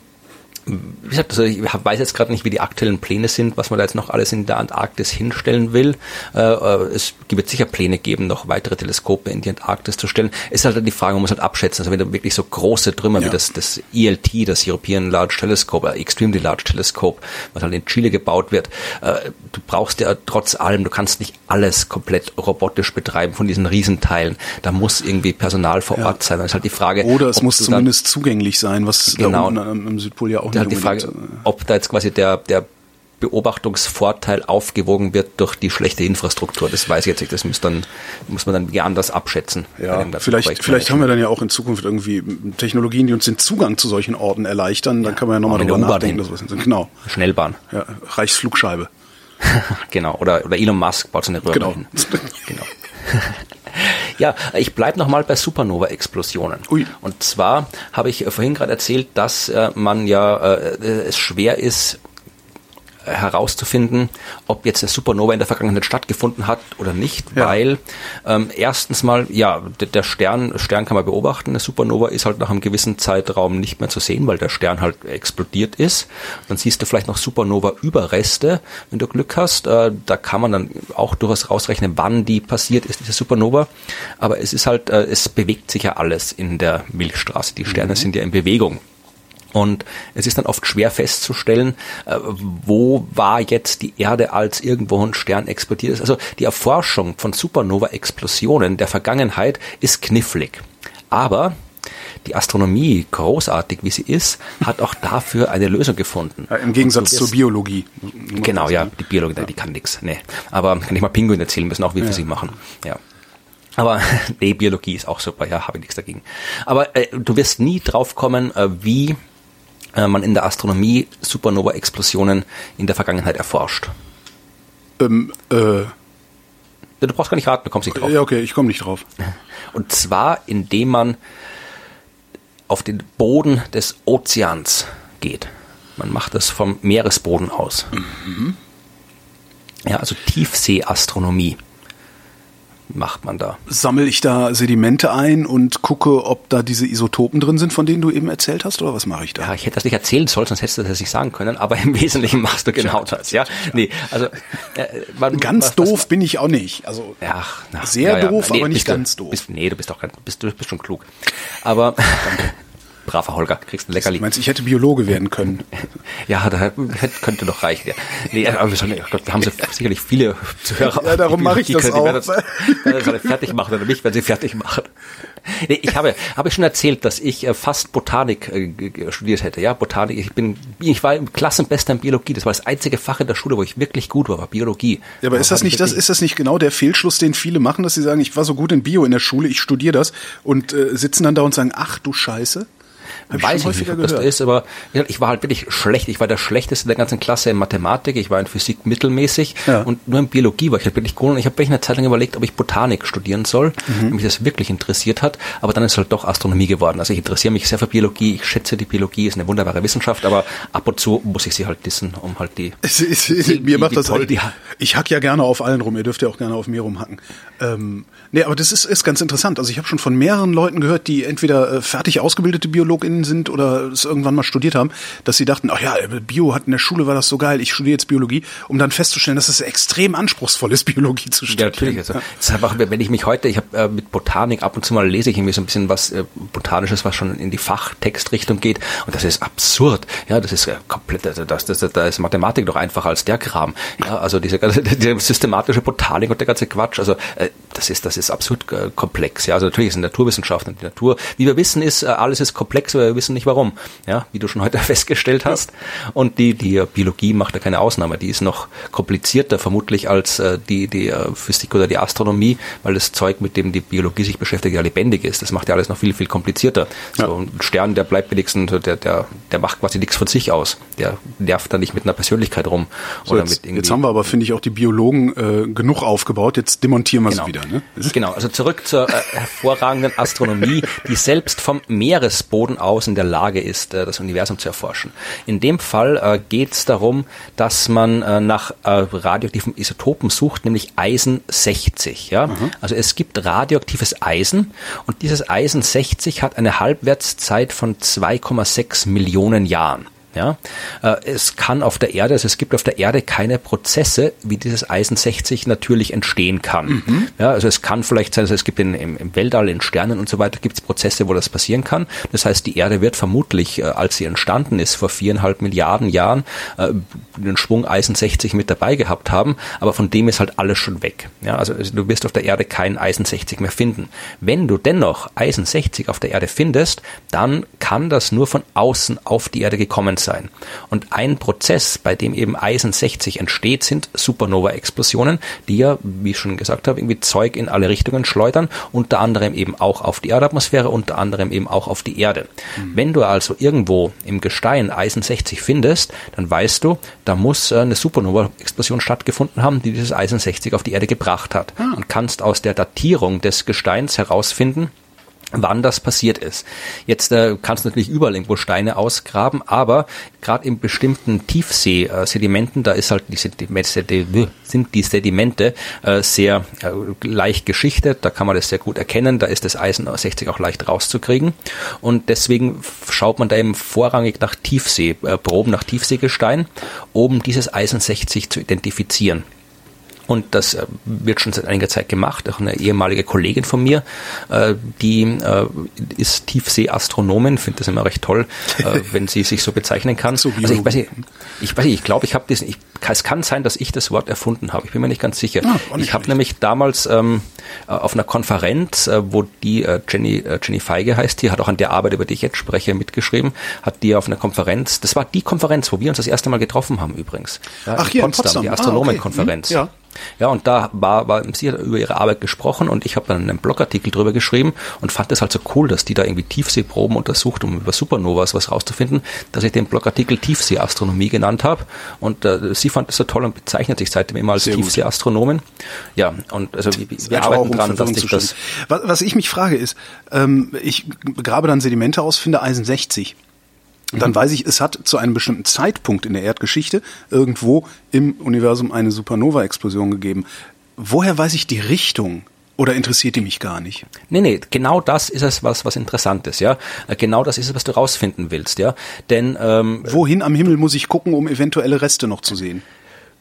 wie gesagt, also ich weiß jetzt gerade nicht, wie die aktuellen Pläne sind, was man da jetzt noch alles in der Antarktis hinstellen will. Äh, äh, es wird sicher Pläne geben, noch weitere Teleskope in die Antarktis zu stellen. Es ist halt die Frage, man muss halt abschätzen. Also wenn du wirklich so große Trümmer ja. wie das, das ELT, das European Large Telescope, äh, Extremely Large Telescope, was halt in Chile gebaut wird, äh, du brauchst ja trotz allem, du kannst nicht alles komplett robotisch betreiben von diesen Riesenteilen. Da muss irgendwie Personal vor Ort ja. sein. Dann ist halt die Frage. Oder es muss zumindest zugänglich sein, was genau, da unten im Südpol ja auch halt die Frage, ob da jetzt quasi der, der Beobachtungsvorteil aufgewogen wird durch die schlechte Infrastruktur. Das weiß ich jetzt nicht. Das muss, dann, muss man dann anders abschätzen. Ja, vielleicht, vielleicht haben wir dann ja auch in Zukunft irgendwie Technologien, die uns den Zugang zu solchen Orten erleichtern. Dann kann man ja nochmal drüber nachdenken. Das genau. Schnellbahn. Ja, Reichsflugscheibe. (laughs) genau. Oder, oder Elon Musk baut so eine Röhre genau. hin. (laughs) genau. Ja, ich bleibe nochmal bei Supernova-Explosionen. Und zwar habe ich vorhin gerade erzählt, dass äh, man ja äh, es schwer ist, herauszufinden, ob jetzt eine Supernova in der Vergangenheit stattgefunden hat oder nicht, ja. weil ähm, erstens mal, ja, der Stern, Stern kann man beobachten, eine Supernova ist halt nach einem gewissen Zeitraum nicht mehr zu sehen, weil der Stern halt explodiert ist. Dann siehst du vielleicht noch Supernova-Überreste, wenn du Glück hast. Äh, da kann man dann auch durchaus rausrechnen, wann die passiert ist, diese Supernova. Aber es ist halt, äh, es bewegt sich ja alles in der Milchstraße. Die Sterne mhm. sind ja in Bewegung. Und es ist dann oft schwer festzustellen, äh, wo war jetzt die Erde, als irgendwo ein Stern explodiert ist. Also die Erforschung von Supernova-Explosionen der Vergangenheit ist knifflig. Aber die Astronomie, großartig wie sie ist, hat auch dafür eine Lösung gefunden. Ja, Im Gegensatz zur Biologie. Genau, ja, die Biologie, ja. die kann nix. Nee. Aber kann ich mal Pinguin erzählen müssen, auch wie wir ja. sie machen. Ja. Aber (laughs) nee, Biologie ist auch super, ja, habe ich nichts dagegen. Aber äh, du wirst nie drauf kommen, äh, wie man in der Astronomie Supernova-Explosionen in der Vergangenheit erforscht? Ähm, äh, du brauchst gar nicht raten, du kommst nicht drauf. Ja, okay, ich komme nicht drauf. (laughs) Und zwar, indem man auf den Boden des Ozeans geht. Man macht das vom Meeresboden aus. Mhm. Ja, also Tiefseeastronomie. Macht man da? Sammel ich da Sedimente ein und gucke, ob da diese Isotopen drin sind, von denen du eben erzählt hast, oder was mache ich da? Ja, ich hätte das nicht erzählen sollen, sonst hättest du das nicht sagen können, aber im Wesentlichen machst du genau das, ja. Nee, also äh, man, ganz was, doof was, bin ich auch nicht. Also ja, na, sehr ja, doof, nee, aber nicht ganz du, doof. Bist, nee, du bist doch bist, du bist schon klug. Aber (laughs) braver Holger, kriegst ein Leckerli. Du meinst, ich hätte Biologe werden können? (laughs) ja, da könnte doch reichen. Ja. Nee, aber wir, sollen, oh Gott, wir haben so sicherlich viele Zuhörer. Ja, darum mache ich das können, auch. Die werden das, das fertig machen oder mich, wenn sie fertig machen. Nee, ich habe, habe ich schon erzählt, dass ich äh, fast Botanik äh, studiert hätte. Ja, Botanik. Ich bin, ich war im Klassenbester in Biologie. Das war das einzige Fach in der Schule, wo ich wirklich gut war, war Biologie. Ja, aber ist das nicht, das, ist das nicht genau der Fehlschluss, den viele machen, dass sie sagen, ich war so gut in Bio in der Schule, ich studiere das und äh, sitzen dann da und sagen, ach du Scheiße? Hab Weiß ich nicht, ob das da ist, aber ich war halt wirklich schlecht. Ich war der Schlechteste der ganzen Klasse in Mathematik, ich war in Physik mittelmäßig ja. und nur in Biologie war ich halt wirklich gut. Und ich habe wirklich eine Zeit lang überlegt, ob ich Botanik studieren soll, mhm. weil mich das wirklich interessiert hat. Aber dann ist halt doch Astronomie geworden. Also ich interessiere mich sehr für Biologie, ich schätze die Biologie, ist eine wunderbare Wissenschaft, aber ab und zu muss ich sie halt wissen, um halt die... Es, es, die mir die, macht die das toll, die, Ich hack ja gerne auf allen rum, ihr dürft ja auch gerne auf mir rumhacken. Ähm, nee, aber das ist, ist ganz interessant. Also ich habe schon von mehreren Leuten gehört, die entweder äh, fertig ausgebildete BiologInnen sind oder es irgendwann mal studiert haben, dass sie dachten, ach ja, Bio hat in der Schule war das so geil, ich studiere jetzt Biologie, um dann festzustellen, dass es extrem anspruchsvoll ist, (laughs) Biologie zu studieren. Ja, natürlich. Also, ist einfach, wenn ich mich heute, ich habe äh, mit Botanik ab und zu mal lese ich irgendwie so ein bisschen was äh, Botanisches, was schon in die Fachtextrichtung geht und das ist absurd. Ja, das ist äh, komplett, also das, das, da ist Mathematik doch einfacher als der Kram. Ja, also diese ganze (laughs) diese systematische Botanik und der ganze Quatsch, also äh, das ist, das ist absolut äh, komplex. Ja, also natürlich ist es Naturwissenschaften und die Natur, wie wir wissen, ist, äh, alles ist komplex, aber wir wissen nicht warum ja, wie du schon heute (laughs) festgestellt hast. Und die, die Biologie macht da keine Ausnahme. Die ist noch komplizierter vermutlich als äh, die, die äh, Physik oder die Astronomie, weil das Zeug, mit dem die Biologie sich beschäftigt, ja lebendig ist. Das macht ja alles noch viel, viel komplizierter. Ja. So ein Stern, der bleibt wenigstens, der, der, der macht quasi nichts von sich aus. Der nervt da nicht mit einer Persönlichkeit rum. So, oder jetzt, mit jetzt haben wir aber, finde ich, auch die Biologen äh, genug aufgebaut. Jetzt demontieren wir genau. sie wieder. Ne? Genau, also zurück zur äh, hervorragenden Astronomie, die selbst vom Meeresboden aus in der Lage ist, äh, das Universum zu erforschen. In dem Fall äh, geht es darum, dass man äh, nach radioaktiven Isotopen sucht, nämlich Eisen 60. Ja? Mhm. Also es gibt radioaktives Eisen und dieses Eisen 60 hat eine Halbwertszeit von 2,6 Millionen Jahren. Ja, äh, es kann auf der Erde, also es gibt auf der Erde keine Prozesse, wie dieses Eisen 60 natürlich entstehen kann. Mhm. Ja, also es kann vielleicht sein, also es gibt in, im, im Weltall, in Sternen und so weiter, gibt es Prozesse, wo das passieren kann. Das heißt, die Erde wird vermutlich, äh, als sie entstanden ist, vor viereinhalb Milliarden Jahren, äh, den Schwung Eisen 60 mit dabei gehabt haben, aber von dem ist halt alles schon weg. Ja, also, also du wirst auf der Erde kein Eisen 60 mehr finden. Wenn du dennoch Eisen 60 auf der Erde findest, dann kann das nur von außen auf die Erde gekommen sein sein. Und ein Prozess, bei dem eben Eisen 60 entsteht, sind Supernova-Explosionen, die ja, wie ich schon gesagt habe, irgendwie Zeug in alle Richtungen schleudern, unter anderem eben auch auf die Erdatmosphäre, unter anderem eben auch auf die Erde. Mhm. Wenn du also irgendwo im Gestein Eisen 60 findest, dann weißt du, da muss äh, eine Supernova-Explosion stattgefunden haben, die dieses Eisen 60 auf die Erde gebracht hat. Ah. Und kannst aus der Datierung des Gesteins herausfinden, wann das passiert ist. Jetzt äh, kannst du natürlich überall irgendwo Steine ausgraben, aber gerade in bestimmten Tiefsee-Sedimenten, da ist halt die Sedimente, sind die Sedimente äh, sehr äh, leicht geschichtet, da kann man das sehr gut erkennen, da ist das Eisen 60 auch leicht rauszukriegen und deswegen schaut man da eben vorrangig nach Tiefseeproben, äh, nach Tiefseegestein, um dieses Eisen 60 zu identifizieren. Und das äh, wird schon seit einiger Zeit gemacht. Auch eine ehemalige Kollegin von mir, äh, die äh, ist Tiefseeastronomin, finde das immer recht toll, (laughs) wenn sie sich so bezeichnen kann. So also ich weiß nicht, ich weiß nicht, ich glaube, ich habe das, ich, es kann sein, dass ich das Wort erfunden habe. Ich bin mir nicht ganz sicher. Ah, ich habe nämlich damals ähm, auf einer Konferenz, wo die Jenny, Jenny Feige heißt, die hat auch an der Arbeit, über die ich jetzt spreche, mitgeschrieben, hat die auf einer Konferenz, das war die Konferenz, wo wir uns das erste Mal getroffen haben übrigens. Ja, Ach, hier Potsdam, in Potsdam, die Astronomenkonferenz. Ah, okay. hm, ja. Ja, und da war, war sie hat über ihre Arbeit gesprochen und ich habe dann einen Blogartikel drüber geschrieben und fand es halt so cool, dass die da irgendwie Tiefseeproben untersucht, um über Supernovas was rauszufinden, dass ich den Blogartikel Tiefseeastronomie genannt habe. Und äh, sie fand es so toll und bezeichnet sich seitdem immer als Tiefseeastronomin. Ja, und also wir, wir arbeiten dran, dass sich das... Was, was ich mich frage ist, ähm, ich grabe dann Sedimente aus, finde Eisen 60 dann weiß ich, es hat zu einem bestimmten Zeitpunkt in der Erdgeschichte irgendwo im Universum eine Supernova-Explosion gegeben. Woher weiß ich die Richtung? Oder interessiert die mich gar nicht? Nee, nee, genau das ist es, was, was interessant ist, ja. Genau das ist es, was du rausfinden willst, ja. Denn ähm, Wohin am Himmel muss ich gucken, um eventuelle Reste noch zu sehen?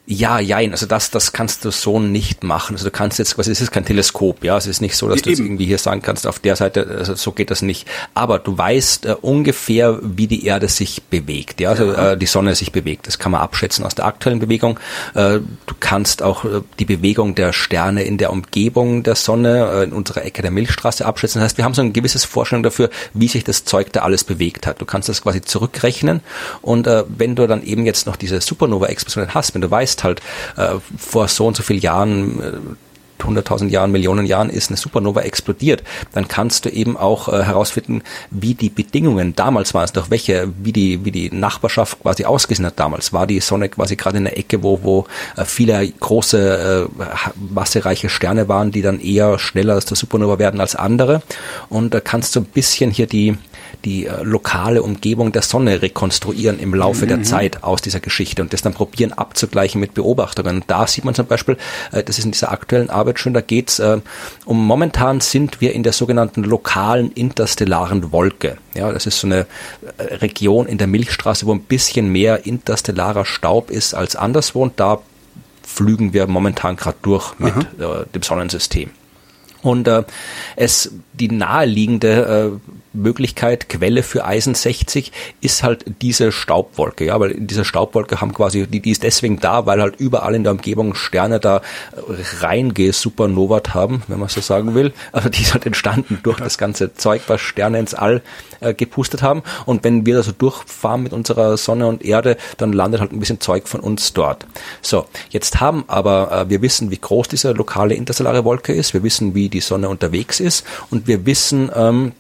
Ja, jein, also das, das kannst du so nicht machen. Also du kannst jetzt quasi, es ist kein Teleskop, ja, es ist nicht so, dass du jetzt irgendwie hier sagen kannst, auf der Seite, also so geht das nicht. Aber du weißt äh, ungefähr, wie die Erde sich bewegt, ja, also. Äh, die Sonne sich bewegt. Das kann man abschätzen aus der aktuellen Bewegung. Äh, du kannst auch äh, die Bewegung der Sterne in der Umgebung der Sonne, äh, in unserer Ecke der Milchstraße abschätzen. Das heißt, wir haben so ein gewisses Vorstellung dafür, wie sich das Zeug da alles bewegt hat. Du kannst das quasi zurückrechnen und äh, wenn du dann eben jetzt noch diese Supernova-Explosion hast, wenn du weißt, weißt halt, äh, vor so und so vielen Jahren, äh, 100.000 Jahren, Millionen Jahren ist eine Supernova explodiert, dann kannst du eben auch äh, herausfinden, wie die Bedingungen damals waren, durch welche, wie die, wie die Nachbarschaft quasi ausgesehen hat damals. War die Sonne quasi gerade in der Ecke, wo, wo äh, viele große, äh, massereiche Sterne waren, die dann eher schneller der Supernova werden als andere. Und da kannst du ein bisschen hier die, die äh, lokale Umgebung der Sonne rekonstruieren im Laufe mhm. der Zeit aus dieser Geschichte und das dann probieren abzugleichen mit Beobachtungen. Da sieht man zum Beispiel, äh, das ist in dieser aktuellen Arbeit schon, da geht's äh, um momentan sind wir in der sogenannten lokalen interstellaren Wolke. Ja, das ist so eine äh, Region in der Milchstraße, wo ein bisschen mehr interstellarer Staub ist als anderswo und da flügen wir momentan gerade durch mit äh, dem Sonnensystem. Und äh, es die naheliegende äh, Möglichkeit, Quelle für Eisen 60 ist halt diese Staubwolke, ja, weil diese Staubwolke haben quasi, die, die ist deswegen da, weil halt überall in der Umgebung Sterne da reingesupernovat haben, wenn man so sagen will. Also die ist halt entstanden durch das ganze Zeug, was Sterne ins All äh, gepustet haben. Und wenn wir da so durchfahren mit unserer Sonne und Erde, dann landet halt ein bisschen Zeug von uns dort. So, jetzt haben aber, äh, wir wissen, wie groß diese lokale interstellare Wolke ist, wir wissen, wie die Sonne unterwegs ist und wir wissen, ähm,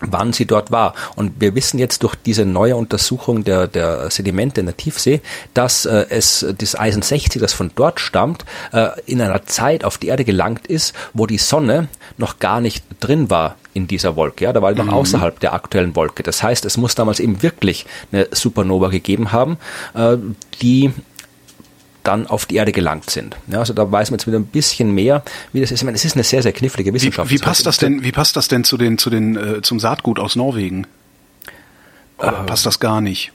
wann sie dort war. Und wir wissen jetzt durch diese neue Untersuchung der, der Sedimente in der Tiefsee, dass äh, es das Eisen 60, das von dort stammt, äh, in einer Zeit auf die Erde gelangt ist, wo die Sonne noch gar nicht drin war in dieser Wolke. Ja, da war die noch mhm. außerhalb der aktuellen Wolke. Das heißt, es muss damals eben wirklich eine Supernova gegeben haben, äh, die dann auf die Erde gelangt sind. Ja, also da weiß man jetzt wieder ein bisschen mehr, wie das ist. Ich meine, es ist eine sehr, sehr knifflige Wissenschaft. Wie, wie passt das denn, wie passt das denn zu den, zu den, äh, zum Saatgut aus Norwegen? Oder äh, passt das gar nicht?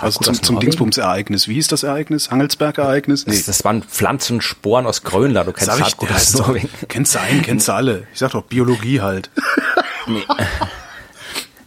Also zum, zum Dingsbums-Ereignis. Wie hieß das Ereignis? Hangelsberg-Ereignis? Nee. Das, das, waren Pflanzensporen aus Grönland. Du kennst Saatgut aus Norwegen. Kennst du einen, kennst du alle. Ich sag doch Biologie halt. Nee. (laughs)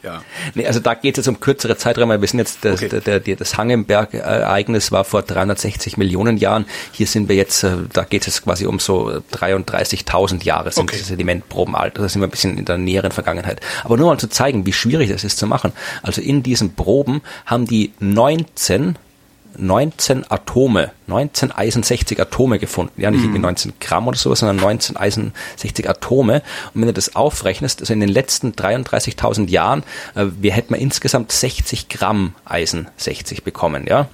Ja. Nee, also da geht es jetzt um kürzere Zeiträume. Wir sind jetzt, das, okay. der, der, das Hangenberg-Ereignis war vor 360 Millionen Jahren. Hier sind wir jetzt, äh, da geht es quasi um so 33.000 Jahre sind okay. diese Sedimentproben alt. Da sind wir ein bisschen in der näheren Vergangenheit. Aber nur mal zu zeigen, wie schwierig das ist zu machen. Also in diesen Proben haben die 19 19 Atome, 19 Eisen 60 Atome gefunden. Ja, nicht irgendwie 19 mhm. Gramm oder sowas, sondern 19 Eisen 60 Atome. Und wenn du das aufrechnest, also in den letzten 33.000 Jahren, äh, wir hätten wir insgesamt 60 Gramm Eisen 60 bekommen, ja.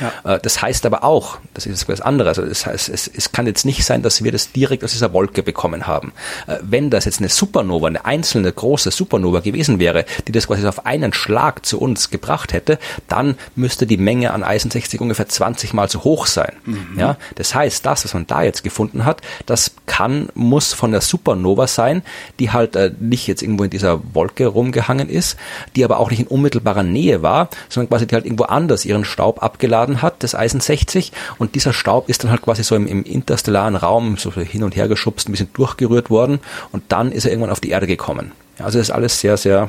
Ja. Äh, das heißt aber auch, das ist etwas anderes, also das heißt, es, es kann jetzt nicht sein, dass wir das direkt aus dieser Wolke bekommen haben. Äh, wenn das jetzt eine Supernova, eine einzelne große Supernova gewesen wäre, die das quasi auf einen Schlag zu uns gebracht hätte, dann müsste die Menge an Eisen 60 ungefähr 20 mal so hoch sein. Mhm. Ja, das heißt, das, was man da jetzt gefunden hat, das kann, muss von der Supernova sein, die halt äh, nicht jetzt irgendwo in dieser Wolke rumgehangen ist, die aber auch nicht in unmittelbarer Nähe war, sondern quasi die halt irgendwo anders ihren Staub abgeladen aufgeladen hat, das Eisen 60, und dieser Staub ist dann halt quasi so im, im interstellaren Raum so hin und her geschubst, ein bisschen durchgerührt worden und dann ist er irgendwann auf die Erde gekommen. Also ist alles sehr, sehr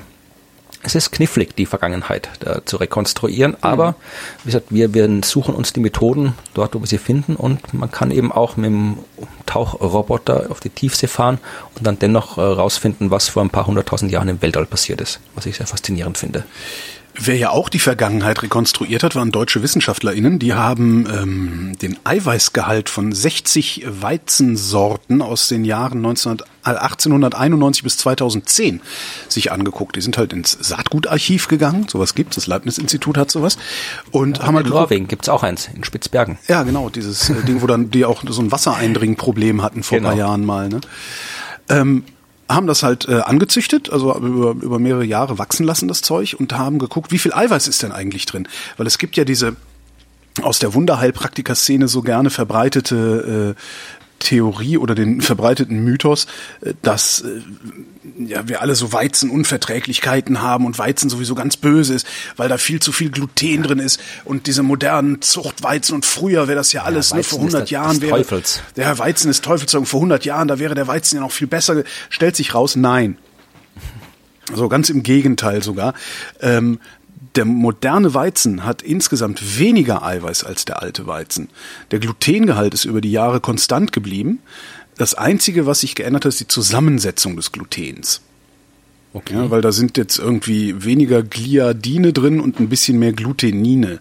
es ist knifflig, die Vergangenheit äh, zu rekonstruieren, mhm. aber wie gesagt, wir, wir suchen uns die Methoden dort, wo wir sie finden und man kann eben auch mit dem Tauchroboter auf die Tiefsee fahren und dann dennoch äh, rausfinden, was vor ein paar hunderttausend Jahren im Weltall passiert ist, was ich sehr faszinierend finde. Wer ja auch die Vergangenheit rekonstruiert hat, waren deutsche WissenschaftlerInnen. Die haben ähm, den Eiweißgehalt von 60 Weizensorten aus den Jahren 19, 1891 bis 2010 sich angeguckt. Die sind halt ins Saatgutarchiv gegangen. Sowas gibt's. Das Leibniz-Institut hat sowas. Und ja, haben halt in Norwegen gibt's auch eins, in Spitzbergen. Ja, genau. Dieses äh, Ding, wo dann die auch so ein Wassereindringproblem hatten vor genau. ein paar Jahren mal. Ne? Ähm, haben das halt äh, angezüchtet, also über, über mehrere Jahre wachsen lassen, das Zeug, und haben geguckt, wie viel Eiweiß ist denn eigentlich drin? Weil es gibt ja diese aus der Wunderheilpraktiker-Szene so gerne verbreitete äh, Theorie oder den verbreiteten Mythos, äh, dass äh, ja, wir alle so Weizenunverträglichkeiten haben und Weizen sowieso ganz böse ist, weil da viel zu viel Gluten drin ist und diese modernen Zuchtweizen und früher wäre das ja alles, ja, ne, vor 100 der, Jahren wäre Teufels. der Weizen ist Teufelszeug vor 100 Jahren, da wäre der Weizen ja noch viel besser, stellt sich raus, nein. So ganz im Gegenteil sogar. Ähm, der moderne Weizen hat insgesamt weniger Eiweiß als der alte Weizen. Der Glutengehalt ist über die Jahre konstant geblieben. Das Einzige, was sich geändert hat, ist die Zusammensetzung des Glutens. Okay. Ja, weil da sind jetzt irgendwie weniger Gliadine drin und ein bisschen mehr Glutenine.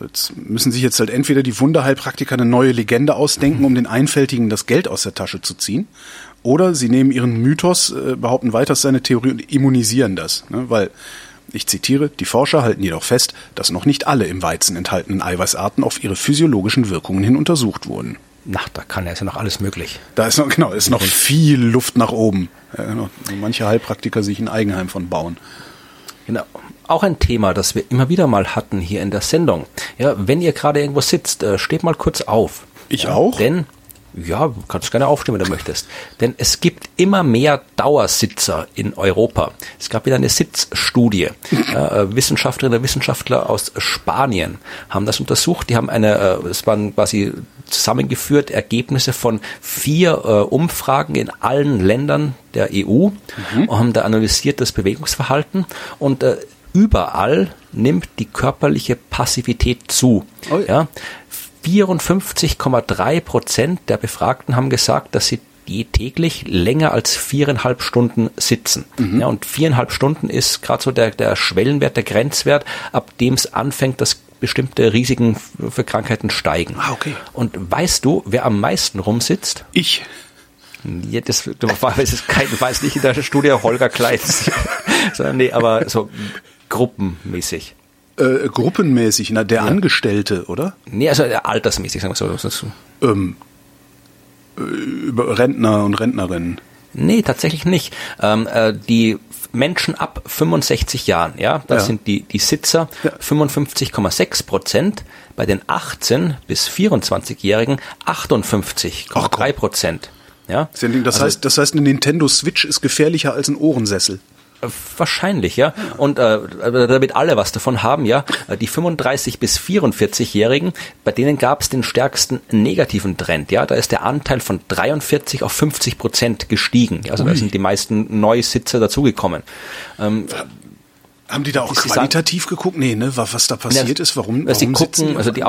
Jetzt müssen sich jetzt halt entweder die Wunderheilpraktiker eine neue Legende ausdenken, um den Einfältigen das Geld aus der Tasche zu ziehen, oder sie nehmen ihren Mythos, äh, behaupten weiter seine Theorie und immunisieren das. Ne? Weil, ich zitiere, die Forscher halten jedoch fest, dass noch nicht alle im Weizen enthaltenen Eiweißarten auf ihre physiologischen Wirkungen hin untersucht wurden. Na, da kann ja ist ja noch alles möglich. Da ist noch, genau, ist noch viel Luft nach oben. Ja, genau. Manche Heilpraktiker sich ein Eigenheim von bauen. Genau. Auch ein Thema, das wir immer wieder mal hatten hier in der Sendung. Ja, wenn ihr gerade irgendwo sitzt, äh, steht mal kurz auf. Ich ja, auch? Denn ja, kannst gerne aufstehen, wenn du möchtest. Denn es gibt immer mehr Dauersitzer in Europa. Es gab wieder eine Sitzstudie. äh, Wissenschaftlerinnen und Wissenschaftler aus Spanien haben das untersucht. Die haben eine, äh, es waren quasi zusammengeführt Ergebnisse von vier äh, Umfragen in allen Ländern der EU mhm. und haben da analysiert das Bewegungsverhalten und äh, überall nimmt die körperliche Passivität zu. Oh ja. ja. 54,3 Prozent der Befragten haben gesagt, dass sie die täglich länger als viereinhalb Stunden sitzen. Mhm. Ja, und viereinhalb Stunden ist gerade so der, der Schwellenwert, der Grenzwert, ab dem es anfängt, dass bestimmte Risiken für Krankheiten steigen. Ah, okay. Und weißt du, wer am meisten rumsitzt? Ich. Ja, das, du weißt, kein, weiß nicht in der Studie Holger (laughs) sondern nee, aber so gruppenmäßig äh, gruppenmäßig, na, der ja. Angestellte, oder? Nee, also äh, altersmäßig, sagen wir so. Ähm, äh, über Rentner und Rentnerinnen. Nee, tatsächlich nicht. Ähm, äh, die Menschen ab 65 Jahren, ja, das ja. sind die, die Sitzer, ja. 55,6 Prozent. Bei den 18 bis 24-Jährigen 58,3 Prozent. Ja? Das, also, heißt, das heißt, eine Nintendo Switch ist gefährlicher als ein Ohrensessel. Wahrscheinlich, ja. Und äh, damit alle was davon haben, ja. Die 35 bis 44-Jährigen, bei denen gab es den stärksten negativen Trend, ja. Da ist der Anteil von 43 auf 50 Prozent gestiegen. Also Ui. da sind die meisten Neusitzer dazugekommen. Ähm, haben die da auch qualitativ sagen, geguckt? Nee, ne, was da passiert ja, ist, warum, warum sie gucken, also die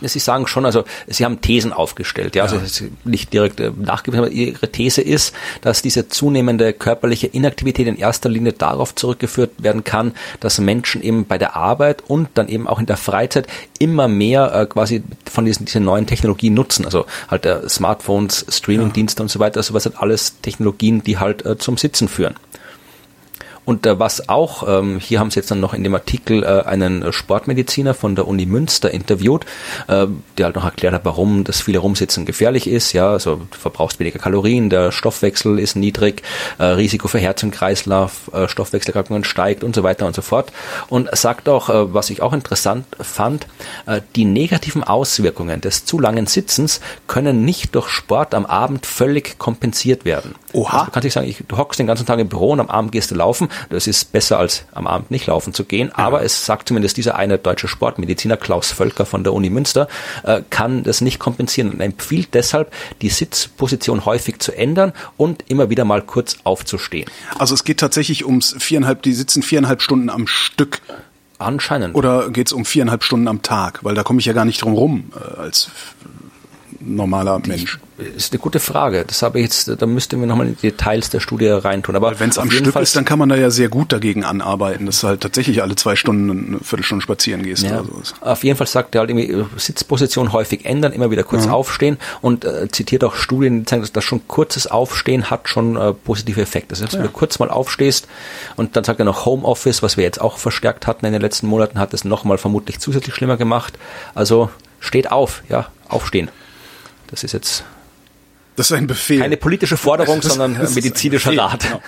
Sie sagen schon, also Sie haben Thesen aufgestellt, ja, also ja. nicht direkt äh, nachgewiesen, aber Ihre These ist, dass diese zunehmende körperliche Inaktivität in erster Linie darauf zurückgeführt werden kann, dass Menschen eben bei der Arbeit und dann eben auch in der Freizeit immer mehr äh, quasi von diesen, diesen neuen Technologien nutzen, also halt äh, Smartphones, Streamingdienste ja. und so weiter, also was sind alles Technologien, die halt äh, zum Sitzen führen. Und äh, was auch, ähm, hier haben sie jetzt dann noch in dem Artikel äh, einen Sportmediziner von der Uni Münster interviewt, äh, der halt noch erklärt hat, warum das viele Rumsitzen gefährlich ist. Ja, also du verbrauchst weniger Kalorien, der Stoffwechsel ist niedrig, äh, Risiko für Herz und Kreislauf, äh, Stoffwechselerkrankungen steigt und so weiter und so fort. Und sagt auch, äh, was ich auch interessant fand, äh, die negativen Auswirkungen des zu langen Sitzens können nicht durch Sport am Abend völlig kompensiert werden. Oha. Also du kannst nicht sagen, ich, du hockst den ganzen Tag im Büro und am Abend gehst du laufen. Das ist besser als am Abend nicht laufen zu gehen. Ja. Aber es sagt zumindest dieser eine deutsche Sportmediziner, Klaus Völker von der Uni Münster, äh, kann das nicht kompensieren und empfiehlt deshalb, die Sitzposition häufig zu ändern und immer wieder mal kurz aufzustehen. Also es geht tatsächlich ums viereinhalb, die sitzen viereinhalb Stunden am Stück. Anscheinend. Oder geht es um viereinhalb Stunden am Tag? Weil da komme ich ja gar nicht drum rum äh, als normaler Mensch? Ist eine gute Frage. Das habe ich jetzt, da müssten wir nochmal in die Details der Studie reintun. Aber wenn es am Stück Fall ist, dann kann man da ja sehr gut dagegen anarbeiten, dass du halt tatsächlich alle zwei Stunden eine Viertelstunde spazieren gehst ja, oder sowas. Auf jeden Fall sagt er halt irgendwie Sitzposition häufig ändern, immer wieder kurz ja. aufstehen und äh, zitiert auch Studien, die zeigen, dass schon kurzes Aufstehen hat schon äh, positive Effekte. Das heißt, ja. wenn du kurz mal aufstehst und dann sagt er noch Homeoffice, was wir jetzt auch verstärkt hatten in den letzten Monaten, hat es nochmal vermutlich zusätzlich schlimmer gemacht. Also steht auf, ja, aufstehen. Das ist jetzt das ist ein Befehl. Keine politische Forderung, (laughs) sondern ein medizinischer Rat. Genau.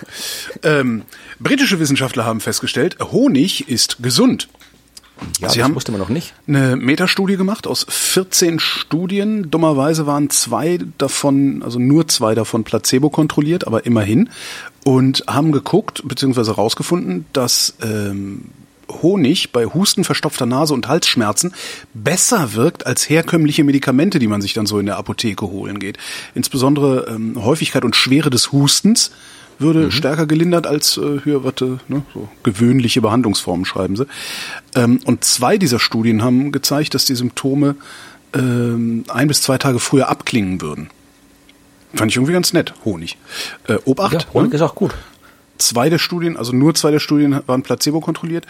Ähm, britische Wissenschaftler haben festgestellt, Honig ist gesund. Ja, Sie das haben wusste man noch nicht. eine Metastudie gemacht aus 14 Studien. Dummerweise waren zwei davon, also nur zwei davon placebo kontrolliert, aber immerhin. Und haben geguckt, beziehungsweise herausgefunden, dass ähm, Honig bei Husten, verstopfter Nase und Halsschmerzen besser wirkt als herkömmliche Medikamente, die man sich dann so in der Apotheke holen geht. Insbesondere ähm, Häufigkeit und Schwere des Hustens würde stärker gelindert als äh, hier, warte, ne, so gewöhnliche Behandlungsformen schreiben sie. Ähm, und zwei dieser Studien haben gezeigt, dass die Symptome ähm, ein bis zwei Tage früher abklingen würden. Fand ich irgendwie ganz nett, Honig. Äh, Obacht, Ja, Honig ist auch gut. Zwei der Studien, also nur zwei der Studien waren placebo kontrolliert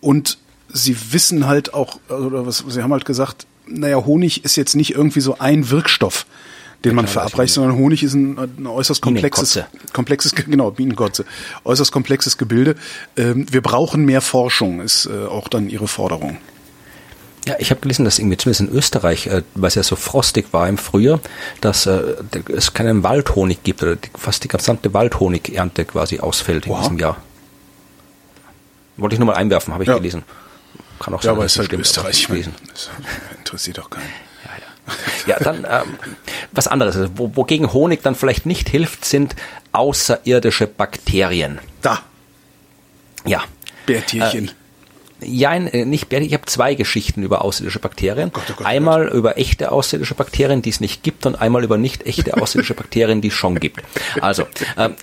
und sie wissen halt auch, oder was, sie haben halt gesagt, naja, Honig ist jetzt nicht irgendwie so ein Wirkstoff, den man klar, verabreicht, sondern Honig ist ein, ein äußerst komplexes, komplexes, genau, Bienenkotze, äußerst komplexes Gebilde. Ähm, wir brauchen mehr Forschung, ist äh, auch dann ihre Forderung. Ja, ich habe gelesen, dass irgendwie zumindest in Österreich, äh, weil es ja so frostig war im Frühjahr, dass äh, es keinen Waldhonig gibt oder die, fast die gesamte Waldhonigernte quasi ausfällt in Wow. diesem Jahr. Wollte ich nur mal einwerfen, habe ich Ja. gelesen. Kann auch Ja, aber dass ist halt stimmt, Österreich, gelesen. das interessiert doch keinen. Ja, dann ähm, was anderes. Also, wo, wogegen Honig dann vielleicht nicht hilft, sind außerirdische Bakterien. Da, Ja. Bärtierchen. Ja, äh, nicht ich habe zwei Geschichten über außerirdische Bakterien. Gott, oh Gott, oh einmal über echte außerirdische Bakterien, die es nicht gibt, und einmal über nicht echte (laughs) außerirdische Bakterien, die es schon gibt. Also, ähm,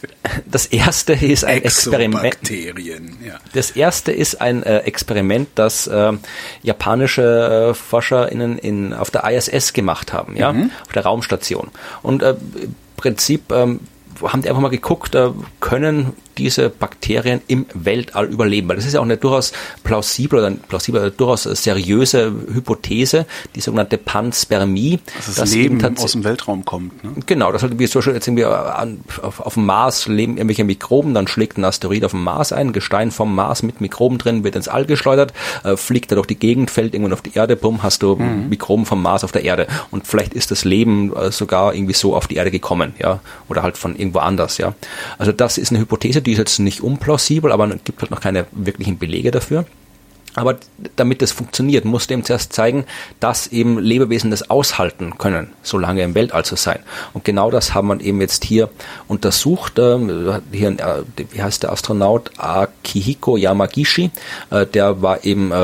das erste ist ein Experiment. Ja. Das erste ist ein äh, Experiment, das äh, japanische äh, ForscherInnen in, auf der ISS gemacht haben, ja, auf der Raumstation. Und äh, im Prinzip ähm, haben die einfach mal geguckt, äh, können diese Bakterien im Weltall überleben? Weil das ist ja auch eine durchaus plausible oder plausibel, oder durchaus seriöse Hypothese, die sogenannte Panspermie. Dass das eben Leben aus dem Weltraum kommt. Ne? Genau, das halt wie zum Beispiel jetzt irgendwie an, auf, auf dem Mars leben irgendwelche Mikroben, dann schlägt ein Asteroid auf dem Mars ein, Gestein vom Mars mit Mikroben drin wird ins All geschleudert, äh, fliegt da durch die Gegend, fällt irgendwann auf die Erde, bumm, hast du Mikroben vom Mars auf der Erde. Und vielleicht ist das Leben äh, sogar irgendwie so auf die Erde gekommen, ja, oder halt von irgendwo anders, ja. Also das ist eine Hypothese, die ist jetzt nicht unplausibel, aber es gibt halt noch keine wirklichen Belege dafür. Aber damit das funktioniert, muss dem zuerst zeigen, dass eben Lebewesen das aushalten können, so lange im Weltall zu sein. Und genau das haben wir eben jetzt hier untersucht. Ähm, Hier, äh, wie heißt der Astronaut? Akihiko Yamagishi. Äh, Der war eben äh,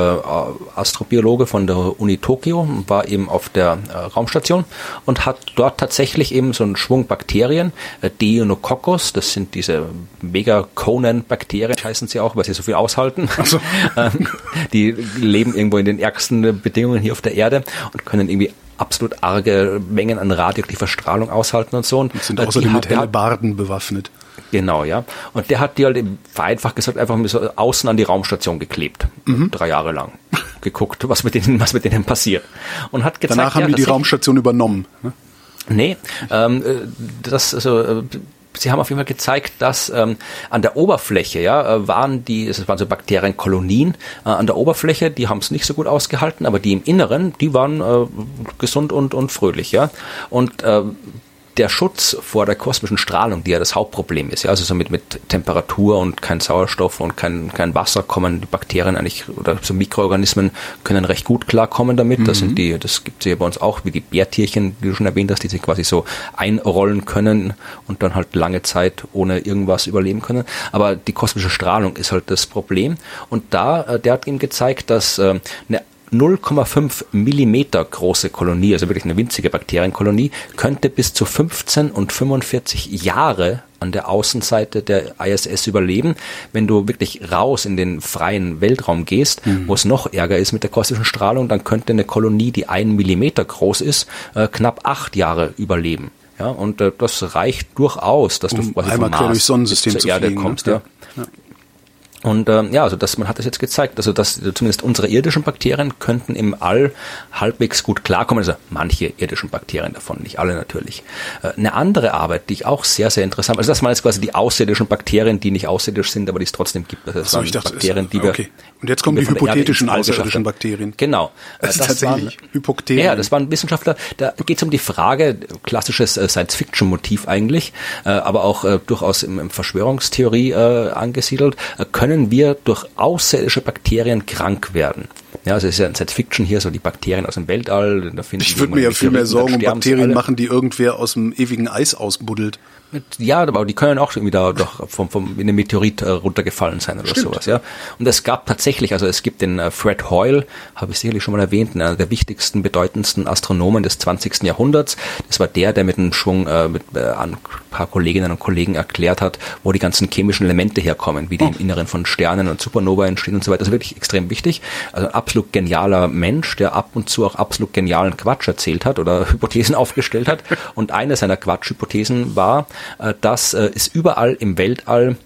Astrobiologe von der Uni Tokio, war eben auf der Raumstation und hat dort tatsächlich eben so einen Schwung Bakterien, Deinococcus, das sind diese Mega-Conan-Bakterien, heißen sie auch, weil sie so viel aushalten. (laughs) Ähm, die leben irgendwo in den ärgsten Bedingungen hier auf der Erde und können irgendwie absolut arge Mengen an radioaktiver Strahlung aushalten und so. Und Sind äh, außerdem mit Hellebarden bewaffnet. Genau, ja. Und der hat die halt vereinfacht gesagt einfach so außen an die Raumstation geklebt. Mhm. Drei Jahre lang. Geguckt, was mit denen, was mit denen passiert. Und hat gezeigt, Danach haben ja, die die Raumstation übernommen. Ne? Nee, ähm, äh, das also äh, Sie haben auf jeden Fall gezeigt, dass ähm, an der Oberfläche ja äh, waren die, es waren so Bakterienkolonien äh, an der Oberfläche, die haben es nicht so gut ausgehalten, aber die im Inneren, die waren äh, gesund und und fröhlich, ja. Und äh, der Schutz vor der kosmischen Strahlung, die ja das Hauptproblem ist, ja, also so mit, mit Temperatur und kein Sauerstoff und kein, kein Wasser kommen die Bakterien eigentlich oder so Mikroorganismen können recht gut klarkommen damit. Das sind die, das gibt es ja bei uns auch, wie die Bärtierchen, die du schon erwähnt hast, die sich quasi so einrollen können und dann halt lange Zeit ohne irgendwas überleben können. Aber die kosmische Strahlung ist halt das Problem. Und da, äh, der hat ihm gezeigt, dass äh, eine 0,5 Millimeter große Kolonie, also wirklich eine winzige Bakterienkolonie, könnte bis zu 15 und 45 Jahre an der Außenseite der ISS überleben. Wenn du wirklich raus in den freien Weltraum gehst, wo es noch ärger ist mit der kosmischen Strahlung, dann könnte eine Kolonie, die einen Millimeter groß ist, äh, knapp acht Jahre überleben. Ja, und äh, das reicht durchaus, dass du Um quasi einmal vom Mars durchs Sonnensystem zur Erde fliegen, ne? kommst. Ja. Ja. Und ähm, ja, also das, man hat das jetzt gezeigt, also dass zumindest unsere irdischen Bakterien könnten im All halbwegs gut klarkommen, also manche irdischen Bakterien davon, nicht alle natürlich. Äh, eine andere Arbeit, die ich auch sehr, sehr interessant, also das waren jetzt quasi die außerirdischen Bakterien, die nicht außerirdisch sind, aber die es trotzdem gibt. Also das So, waren ich dachte, Bakterien, es- die wir, okay. Und jetzt kommen die Erde hypothetischen außerirdischen. Bakterien. Genau. Das Äh, ist tatsächlich Hypokterien. Ja, das waren Wissenschaftler, da geht es um die Frage, klassisches äh, Science-Fiction-Motiv eigentlich, äh, aber auch äh, durchaus im, im Verschwörungstheorie äh, angesiedelt, äh, können wir durch außerirdische Bakterien krank werden? Ja, also es ist ja ein Science Fiction hier, so die Bakterien aus dem Weltall. Da ich würde mir ja viel mehr Sorgen um Bakterien machen, die irgendwer aus dem ewigen Eis ausbuddelt. Ja, aber die können auch irgendwie da doch vom, vom in einem Meteorit äh, runtergefallen sein oder Stimmt. sowas, ja. Und es gab tatsächlich, also es gibt den äh, Fred Hoyle, habe ich sicherlich schon mal erwähnt, einer der wichtigsten, bedeutendsten Astronomen des 20. Jahrhunderts. Das war der, der mit einem Schwung äh, mit äh, ein paar Kolleginnen und Kollegen erklärt hat, wo die ganzen chemischen Elemente herkommen, wie die im Inneren von Sternen und Supernova entstehen und so weiter. Das ist wirklich extrem wichtig. Also ein absolut genialer Mensch, der ab und zu auch absolut genialen Quatsch erzählt hat oder (laughs) Hypothesen aufgestellt hat. Und eine seiner Quatschhypothesen war, dass äh, es überall im Weltall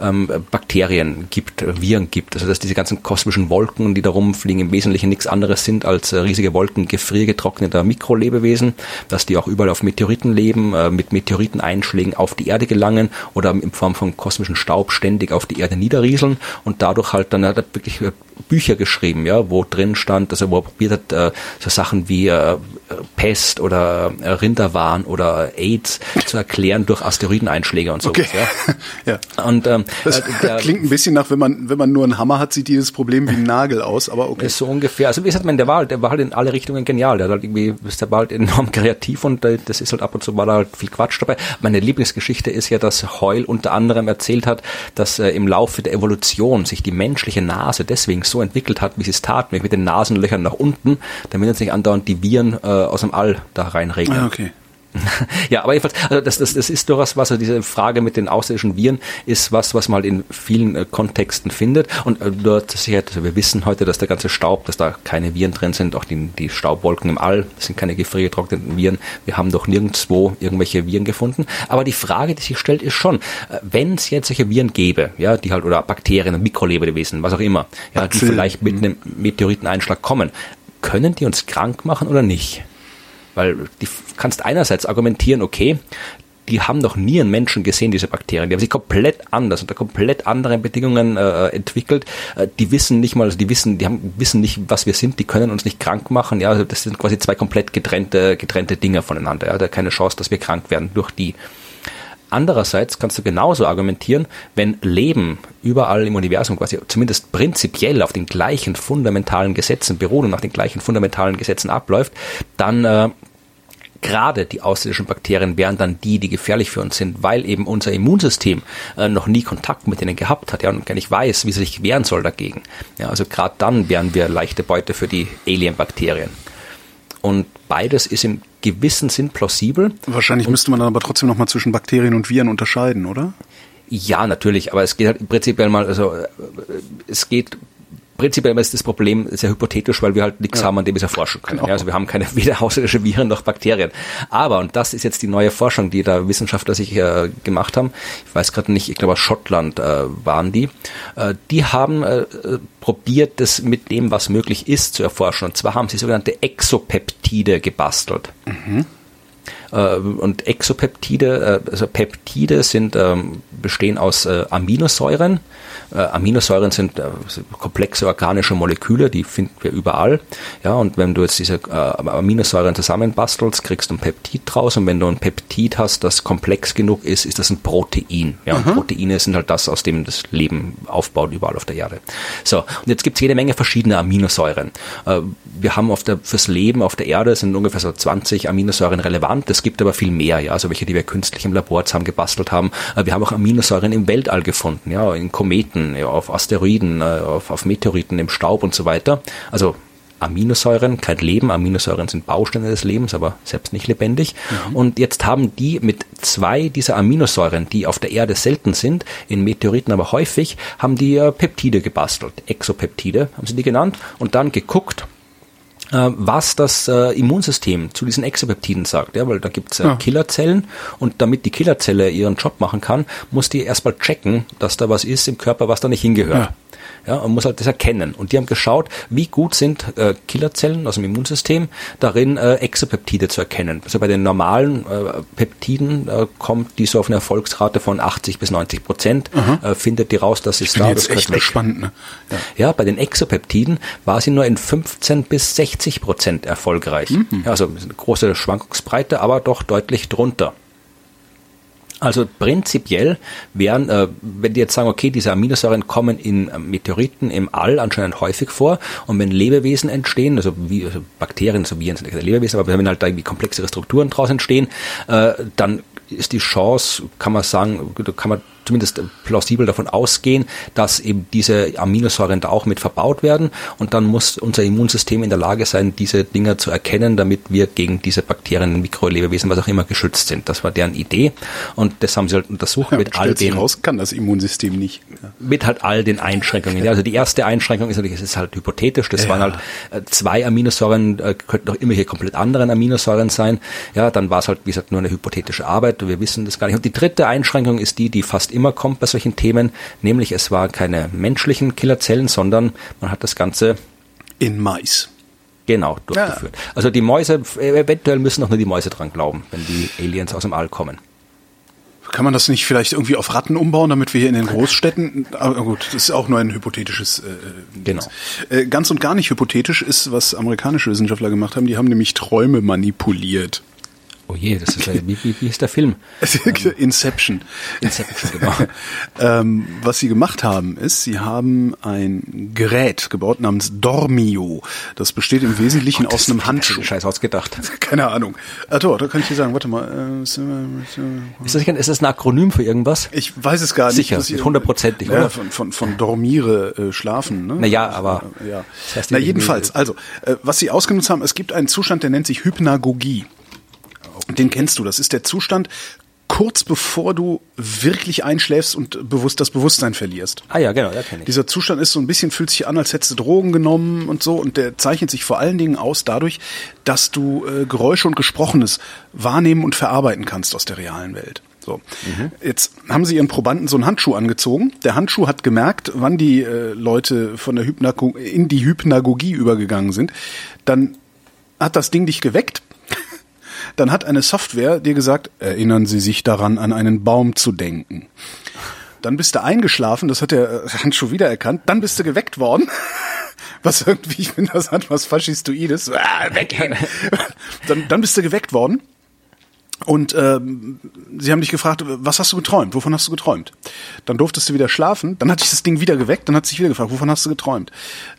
ähm, Bakterien gibt, äh, Viren gibt. Also dass diese ganzen kosmischen Wolken, die da rumfliegen, im Wesentlichen nichts anderes sind als riesige Wolken gefriergetrockneter Mikrolebewesen, dass die auch überall auf Meteoriten leben, mit Meteoriteneinschlägen auf die Erde gelangen oder in Form von kosmischen Staub ständig auf die Erde niederrieseln und dadurch halt dann wirklich Bücher geschrieben, ja, wo drin stand, dass er er probiert hat, äh, so Sachen wie äh, Pest oder äh, Rinderwahn oder AIDS zu erklären durch Asteroideneinschläge und so. Okay. Ja. (laughs) ja. Und ähm, das äh, der, (laughs) klingt ein bisschen nach, wenn man wenn man nur einen Hammer hat, sieht dieses Problem wie ein Nagel aus, aber okay. Ist so ungefähr. Also wie gesagt, man, der war, der war halt in alle Richtungen genial. Der hat halt irgendwie, ist der war halt enorm (laughs) kreativ und äh, das ist halt ab und zu da halt viel Quatsch dabei. Meine Lieblingsgeschichte ist ja, dass Heul unter anderem erzählt hat, dass äh, im Laufe der Evolution sich die menschliche Nase deswegen so entwickelt hat, wie sie es tat, mit den Nasenlöchern nach unten, damit uns nicht andauernd die Viren äh, aus dem All da reinregnen. Ah, okay. (laughs) ja, aber jedenfalls, also das, das, das ist durchaus was, also diese Frage mit den außerirdischen Viren ist was, was man halt in vielen äh, Kontexten findet. Und äh, dort also wir wissen heute, dass der ganze Staub, dass da keine Viren drin sind, auch die, die Staubwolken im All, das sind keine gefriergetrockneten Viren. Wir haben doch nirgendwo irgendwelche Viren gefunden. Aber die Frage, die sich stellt, ist schon, äh, wenn es jetzt solche Viren gäbe, ja, die halt, oder Bakterien, Mikrolebewesen, was auch immer, ja, die vielleicht mit einem Meteoriteneinschlag kommen, können die uns krank machen oder nicht? Weil du kannst einerseits argumentieren, okay, die haben noch nie einen Menschen gesehen, diese Bakterien. Die haben sich komplett anders unter komplett anderen Bedingungen äh, entwickelt. Äh, die wissen nicht mal, also die wissen, die haben, wissen nicht, was wir sind, die können uns nicht krank machen. Ja, also das sind quasi zwei komplett getrennte, getrennte Dinge voneinander. Ja, da keine Chance, dass wir krank werden durch die. Andererseits kannst du genauso argumentieren, wenn Leben überall im Universum quasi zumindest prinzipiell auf den gleichen fundamentalen Gesetzen beruht und nach den gleichen fundamentalen Gesetzen abläuft, dann äh, gerade die außerirdischen Bakterien wären dann die, die gefährlich für uns sind, weil eben unser Immunsystem äh, noch nie Kontakt mit denen gehabt hat ja, und gar nicht weiß, wie sie sich wehren soll dagegen. Ja, also gerade dann wären wir leichte Beute für die Alien-Bakterien. Und beides ist im gewissen Sinn plausibel. Wahrscheinlich und müsste man dann aber trotzdem nochmal zwischen Bakterien und Viren unterscheiden, oder? Ja, natürlich, aber es geht halt prinzipiell mal, also äh, es geht prinzipiell ist das Problem sehr hypothetisch, weil wir halt nichts ja. haben, an dem wir es erforschen können. Genau. Ja, also wir haben keine (laughs) weder außerirdische Viren noch Bakterien. Aber, und das ist jetzt die neue Forschung, die da Wissenschaftler sich äh, gemacht haben, ich weiß gerade nicht, ich glaube aus Schottland äh, waren die, äh, die haben äh, probiert, das mit dem, was möglich ist, zu erforschen. Und zwar haben sie sogenannte Exopeptide gebastelt. Mhm. Äh, und Exopeptide, äh, also Peptide sind, ähm, bestehen aus äh, Aminosäuren. Aminosäuren sind komplexe organische Moleküle, die finden wir überall. Ja, und wenn du jetzt diese Aminosäuren zusammenbastelst, kriegst du ein Peptid draus. Und wenn du ein Peptid hast, das komplex genug ist, ist das ein Protein. Ja, und Proteine sind halt das, aus dem das Leben aufbaut überall auf der Erde. So, und jetzt gibt es jede Menge verschiedene Aminosäuren. Wir haben auf der, fürs Leben auf der Erde sind ungefähr so 20 Aminosäuren relevant. Es gibt aber viel mehr, ja, also welche, die wir künstlich im Labor zusammengebastelt haben. Äh, wir haben auch Aminosäuren im Weltall gefunden, ja, in Kometen, ja, auf Asteroiden, äh, auf, auf Meteoriten, im Staub und so weiter. Also Aminosäuren, kein Leben. Aminosäuren sind Bausteine des Lebens, aber selbst nicht lebendig. Mhm. Und jetzt haben die mit zwei dieser Aminosäuren, die auf der Erde selten sind, in Meteoriten aber häufig, haben die äh, Peptide gebastelt. Exopeptide haben sie die genannt und dann geguckt, was das äh, Immunsystem zu diesen Exopeptiden sagt. Ja, weil da gibt's äh, ja. Killerzellen und damit die Killerzelle ihren Job machen kann, muss die erstmal checken, dass da was ist im Körper, was da nicht hingehört. Ja. Ja, man muss halt das erkennen. Und die haben geschaut, wie gut sind äh, Killerzellen aus dem Immunsystem darin, äh, Exopeptide zu erkennen. Also bei den normalen äh, Peptiden äh, kommt die so auf eine Erfolgsrate von 80 bis 90 Prozent, äh, findet die raus, dass es da jetzt das echt gespannt. Ne? Ja. ja, bei den Exopeptiden war sie nur in 15 bis 60 Prozent erfolgreich. Mhm. Ja, also eine große Schwankungsbreite, aber doch deutlich drunter. Also prinzipiell wären, äh, wenn die jetzt sagen, okay, diese Aminosäuren kommen in äh, Meteoriten im All anscheinend häufig vor und wenn Lebewesen entstehen, also wie also Bakterien, so Viren sind keine Lebewesen, aber wenn halt da irgendwie komplexere Strukturen draus entstehen, äh, dann ist die Chance, kann man sagen, kann man zumindest plausibel davon ausgehen, dass eben diese Aminosäuren da auch mit verbaut werden und dann muss unser Immunsystem in der Lage sein, diese Dinger zu erkennen, damit wir gegen diese Bakterien, Mikrolebewesen, was auch immer geschützt sind. Das war deren Idee und das haben sie halt untersucht ja, mit all den raus kann das Immunsystem nicht. Ja. Mit halt all den Einschränkungen. Ja, also die erste Einschränkung ist natürlich, es ist halt hypothetisch, das waren halt äh, zwei Aminosäuren, äh, könnten auch immer hier komplett anderen Aminosäuren sein. Ja, dann war es halt, wie gesagt, nur eine hypothetische Arbeit, wir wissen das gar nicht. Und die dritte Einschränkung ist die, die fast immer kommt bei solchen Themen, nämlich es waren keine menschlichen Killerzellen, sondern man hat das Ganze in Mais. Genau, durchgeführt. Ja. Also die Mäuse, eventuell müssen noch nur die Mäuse dran glauben, wenn die Aliens aus dem All kommen. Kann man das nicht vielleicht irgendwie auf Ratten umbauen, damit wir hier in den Großstädten, aber gut, das ist auch nur ein hypothetisches. Äh, genau. Äh, ganz und gar nicht hypothetisch ist, was amerikanische Wissenschaftler gemacht haben. Die haben nämlich Träume manipuliert. Oh je, das ist wie, wie, wie ist der Film? (laughs) Inception. Inception, genau. (laughs) ähm, was sie gemacht haben, ist, sie haben ein Gerät gebaut namens Dormio. Das besteht im Wesentlichen Gott, aus einem Handschuh. Scheiß ausgedacht. (laughs) Keine Ahnung. Ah, doch, da kann ich dir sagen, warte mal. Äh, ist, das, ist das ein Akronym für irgendwas? Ich weiß es gar nicht. Sicher, hundertprozentig. Ja, von, von, von Dormiere äh, schlafen. Ne? Naja, aber. Ja. Das heißt Na jedenfalls, also, äh, was sie ausgenutzt haben, es gibt einen Zustand, der nennt sich Hypnagogie. Den kennst du. Das ist der Zustand kurz bevor du wirklich einschläfst und bewusst das Bewusstsein verlierst. Ah ja, genau, ja kenne ich. Dieser Zustand ist so ein bisschen, fühlt sich an, als hättest du Drogen genommen und so und der zeichnet sich vor allen Dingen aus dadurch, dass du äh, Geräusche und Gesprochenes wahrnehmen und verarbeiten kannst aus der realen Welt. So. Mhm. Jetzt haben sie ihren Probanden so einen Handschuh angezogen. Der Handschuh hat gemerkt, wann die äh, Leute von der Hypnago in die Hypnagogie übergegangen sind. Dann hat das Ding dich geweckt dann hat eine Software dir gesagt, erinnern Sie sich daran, an einen Baum zu denken. Dann bist du eingeschlafen, das hat der (laughs) Handschuh wiedererkannt, dann bist du geweckt worden. (laughs) Was irgendwie, ich finde, das hat was Faschistoides. (laughs) Ah. Dann, dann bist du geweckt worden und ähm, sie haben dich gefragt, was hast du geträumt? Wovon hast du geträumt? Dann durftest du wieder schlafen. Dann hat sich das Ding wieder geweckt. Dann hat sich wieder gefragt, wovon hast du geträumt?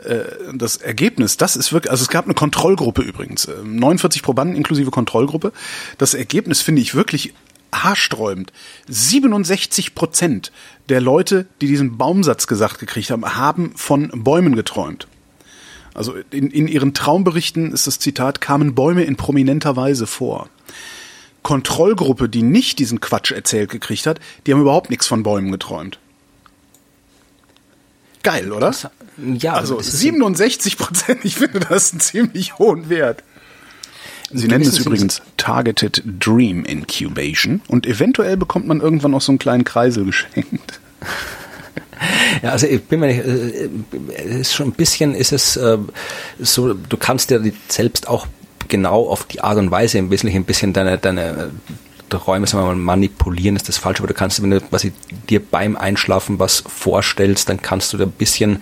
Äh, das Ergebnis, das ist wirklich, also es gab eine Kontrollgruppe übrigens, 49 ähm, Probanden inklusive Kontrollgruppe. Das Ergebnis finde ich wirklich haarsträubend. 67 Prozent der Leute, die diesen Baumsatz gesagt gekriegt haben, haben von Bäumen geträumt. Also in, in ihren Traumberichten ist das Zitat, kamen Bäume in prominenter Weise vor. Kontrollgruppe, die nicht diesen Quatsch erzählt gekriegt hat, die haben überhaupt nichts von Bäumen geträumt. Geil, oder? Das, ja, also 67 Prozent. Ich finde das einen ziemlich hohen Wert. Sie nennen es übrigens Targeted Dream Incubation und eventuell bekommt man irgendwann auch so einen kleinen Kreisel geschenkt. (laughs) Ja, also ich bin mir nicht, äh, äh, ist schon ein bisschen, ist es äh, so, du kannst dir selbst auch genau auf die Art und Weise im Wesentlichen ein bisschen deine, deine Räume, sagen wir mal, manipulieren ist das falsch, aber du kannst, wenn du quasi dir beim Einschlafen was vorstellst, dann kannst du da ein bisschen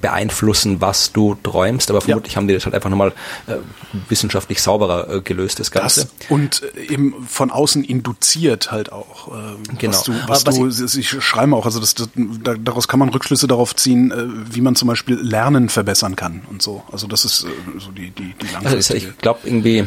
beeinflussen, was du träumst, aber vermutlich ja. haben die das halt einfach nochmal äh, wissenschaftlich sauberer äh, gelöst, das Ganze. Das und äh, eben von außen induziert halt auch. Äh, genau. Was du, was, was du ich, ich schreibe auch, also das, das, daraus kann man Rückschlüsse darauf ziehen, äh, wie man zum Beispiel Lernen verbessern kann und so. Also das ist äh, so die, die, die langfristige. Also ich glaube irgendwie,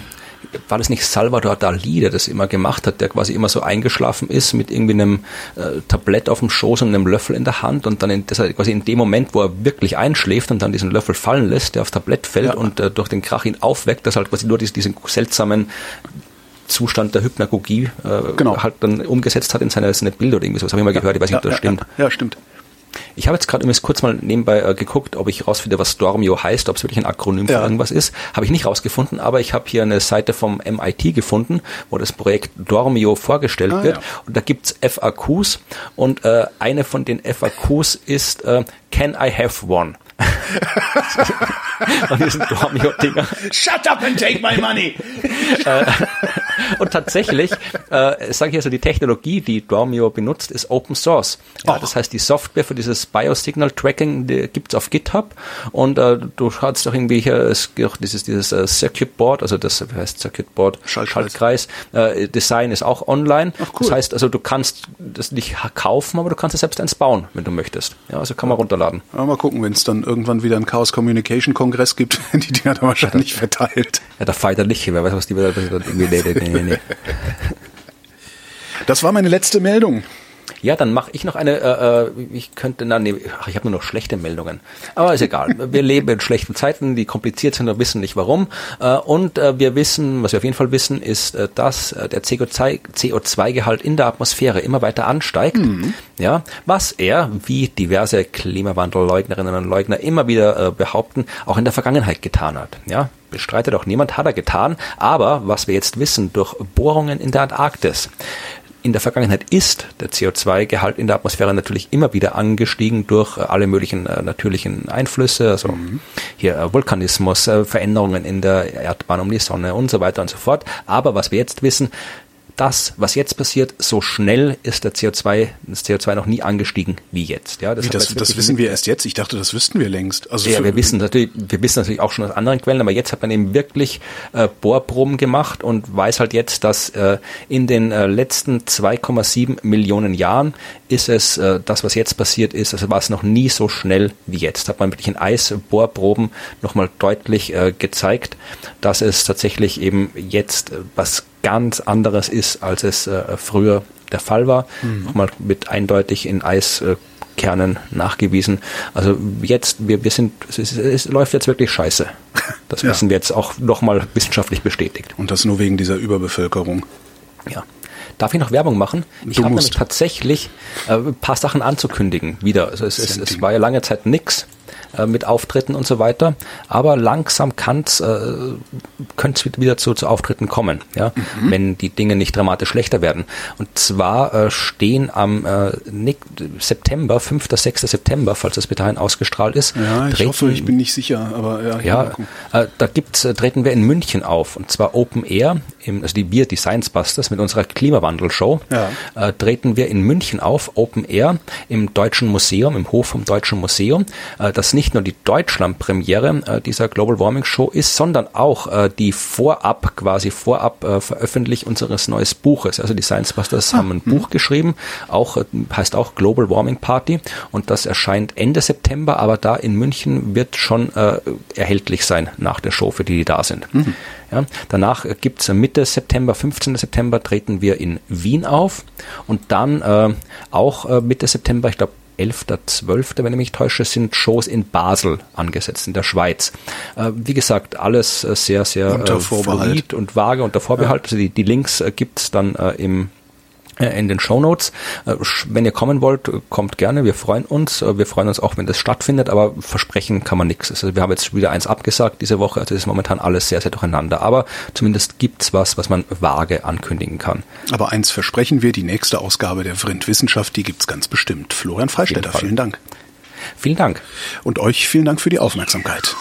war das nicht Salvador Dali, der das immer gemacht hat, der quasi immer so eingeschlafen ist mit irgendwie einem äh, Tablett auf dem Schoß und einem Löffel in der Hand und dann in, das quasi in dem Moment, wo er wirklich einschläft und dann diesen Löffel fallen lässt, der aufs Tablett fällt ja. und äh, durch den Krach ihn aufweckt, dass halt quasi nur diesen, diesen seltsamen Zustand der Hypnagogie äh, genau. halt dann umgesetzt hat in seine, seine Bilder oder irgendwie so. Das habe ich mal gehört, ich weiß nicht, ob das ja, stimmt. Ja, stimmt. Ich habe jetzt gerade übrigens kurz mal nebenbei äh, geguckt, ob ich rausfinde, was Stormio heißt, ob es wirklich ein Akronym ja. für irgendwas ist. Habe ich nicht rausgefunden, aber ich habe hier eine Seite vom MIT gefunden, wo das Projekt Dormio vorgestellt ah, wird. Ja. Und da gibt's FAQs und äh, eine von den FAQs ist äh, Can I have one? An diesen Dormio-Dinger. Shut up and take my money! (laughs) Und tatsächlich, äh, sage ich also, die Technologie, die Dormio benutzt, ist Open Source. Ja, das heißt, die Software für dieses Biosignal Tracking die gibt's auf GitHub und äh, du hast doch irgendwie hier es gibt dieses dieses äh, Circuit Board, also das wie heißt Circuit Board Schaltkreis. Schaltkreis äh, Design ist auch online. Ach, cool. Das heißt, also du kannst das nicht kaufen, aber du kannst es selbst eins bauen, wenn du möchtest. Ja, also kann man runterladen. Ja, mal gucken, wenn es dann irgendwann wieder einen Chaos Communication Kongress gibt, (laughs) die Dinger dann wahrscheinlich verteilt. Ja, der Fighter nicht, wer weiß, was die was die dann irgendwie nee, nee, nee, nee. Das war meine letzte Meldung. Ja, dann mache ich noch eine, äh, äh, ich könnte, na, nee, ach, ich habe nur noch schlechte Meldungen. Aber ist egal. Wir leben in schlechten Zeiten, die kompliziert sind und wissen nicht warum. Äh, und äh, wir wissen, was wir auf jeden Fall wissen, ist, äh, dass äh, der CO2-Gehalt in der Atmosphäre immer weiter ansteigt. Ja, was er, wie diverse Klimawandelleugnerinnen und Leugner immer wieder äh, behaupten, auch in der Vergangenheit getan hat. Ja, bestreitet auch niemand, hat er getan. Aber was wir jetzt wissen durch Bohrungen in der Antarktis, in der Vergangenheit ist der CO2-Gehalt in der Atmosphäre natürlich immer wieder angestiegen durch äh, alle möglichen äh, natürlichen Einflüsse, also hier äh, Vulkanismus, äh, Veränderungen in der Erdbahn um die Sonne und so weiter und so fort. Aber was wir jetzt wissen, das, was jetzt passiert, so schnell ist der CO2, das CO2 noch nie angestiegen wie jetzt. Ja, Wie, haben wir das, jetzt das wissen wir erst jetzt. Ich dachte, das wüssten wir längst. Also ja, wir wissen natürlich, wir wissen natürlich auch schon aus anderen Quellen, aber jetzt hat man eben wirklich äh, Bohrproben gemacht und weiß halt jetzt, dass äh, in den äh, letzten 2,7 Millionen Jahren ist es, äh, das was jetzt passiert ist, also war es noch nie so schnell wie jetzt. Hat man wirklich in Eisbohrproben nochmal deutlich äh, gezeigt, dass es tatsächlich eben jetzt äh, was ganz anderes ist, als es äh, früher der Fall war. Nochmal mit eindeutig in Eis äh, Kernen nachgewiesen. Also jetzt, wir, wir sind, es, ist, es läuft jetzt wirklich scheiße. (laughs) Das Ja. wissen wir jetzt auch nochmal wissenschaftlich bestätigt. Und das nur wegen dieser Überbevölkerung. Ja. Darf ich noch Werbung machen? Ich habe nämlich tatsächlich äh, ein paar Sachen anzukündigen wieder. Also es, es, es war ja lange Zeit nix äh, mit Auftritten und so weiter, aber langsam kann's, äh, könnte es wieder zu, zu Auftritten kommen, ja, Mhm. wenn die Dinge nicht dramatisch schlechter werden. Und zwar äh, stehen am äh, September, 5. 6. September, falls das bis dahin ausgestrahlt ist, Ja, ich treten- hoffe, ich bin nicht sicher, aber ja. ja, äh, da gibt's, äh, treten wir in München auf und zwar Open Air, im, also die Wir, die Science Busters mit unserer Klimawandel-Show, Ja. äh, treten wir in München auf, Open Air, im Deutschen Museum, im Hof vom Deutschen Museum, äh, das nicht nur die Deutschland-Premiere äh, dieser Global Warming Show ist, sondern auch äh, die Vorab, quasi Vorab äh, Veröffentlichung unseres neues Buches. Also die Science Busters haben ein Buch geschrieben, auch äh, heißt auch Global Warming Party und das erscheint Ende September, aber da in München wird schon äh, erhältlich sein nach der Show, für die, die da sind. Ja, danach gibt's Mitte September, 15. September treten wir in Wien auf und dann äh, auch äh, Mitte September, ich glaube 11.12., wenn ich mich täusche, sind Shows in Basel angesetzt, in der Schweiz. Äh, wie gesagt, alles äh, sehr, sehr Unter äh, Vorbehalt. fluid und vage unter Vorbehalt. Also die, die Links äh, gibt's dann äh, im in den Shownotes. Äh, sch- Wenn ihr kommen wollt, äh, kommt gerne. Wir freuen uns. Äh, Wir freuen uns auch, wenn das stattfindet, aber versprechen kann man nichts. Also wir haben jetzt wieder eins abgesagt diese Woche. Also es ist momentan alles sehr, sehr durcheinander. Aber zumindest gibt's was, was man vage ankündigen kann. Aber eins versprechen wir, die nächste Ausgabe der Vrind Wissenschaft, die gibt's ganz bestimmt. Florian Freistetter, vielen Dank. Vielen Dank. Und euch vielen Dank für die Aufmerksamkeit.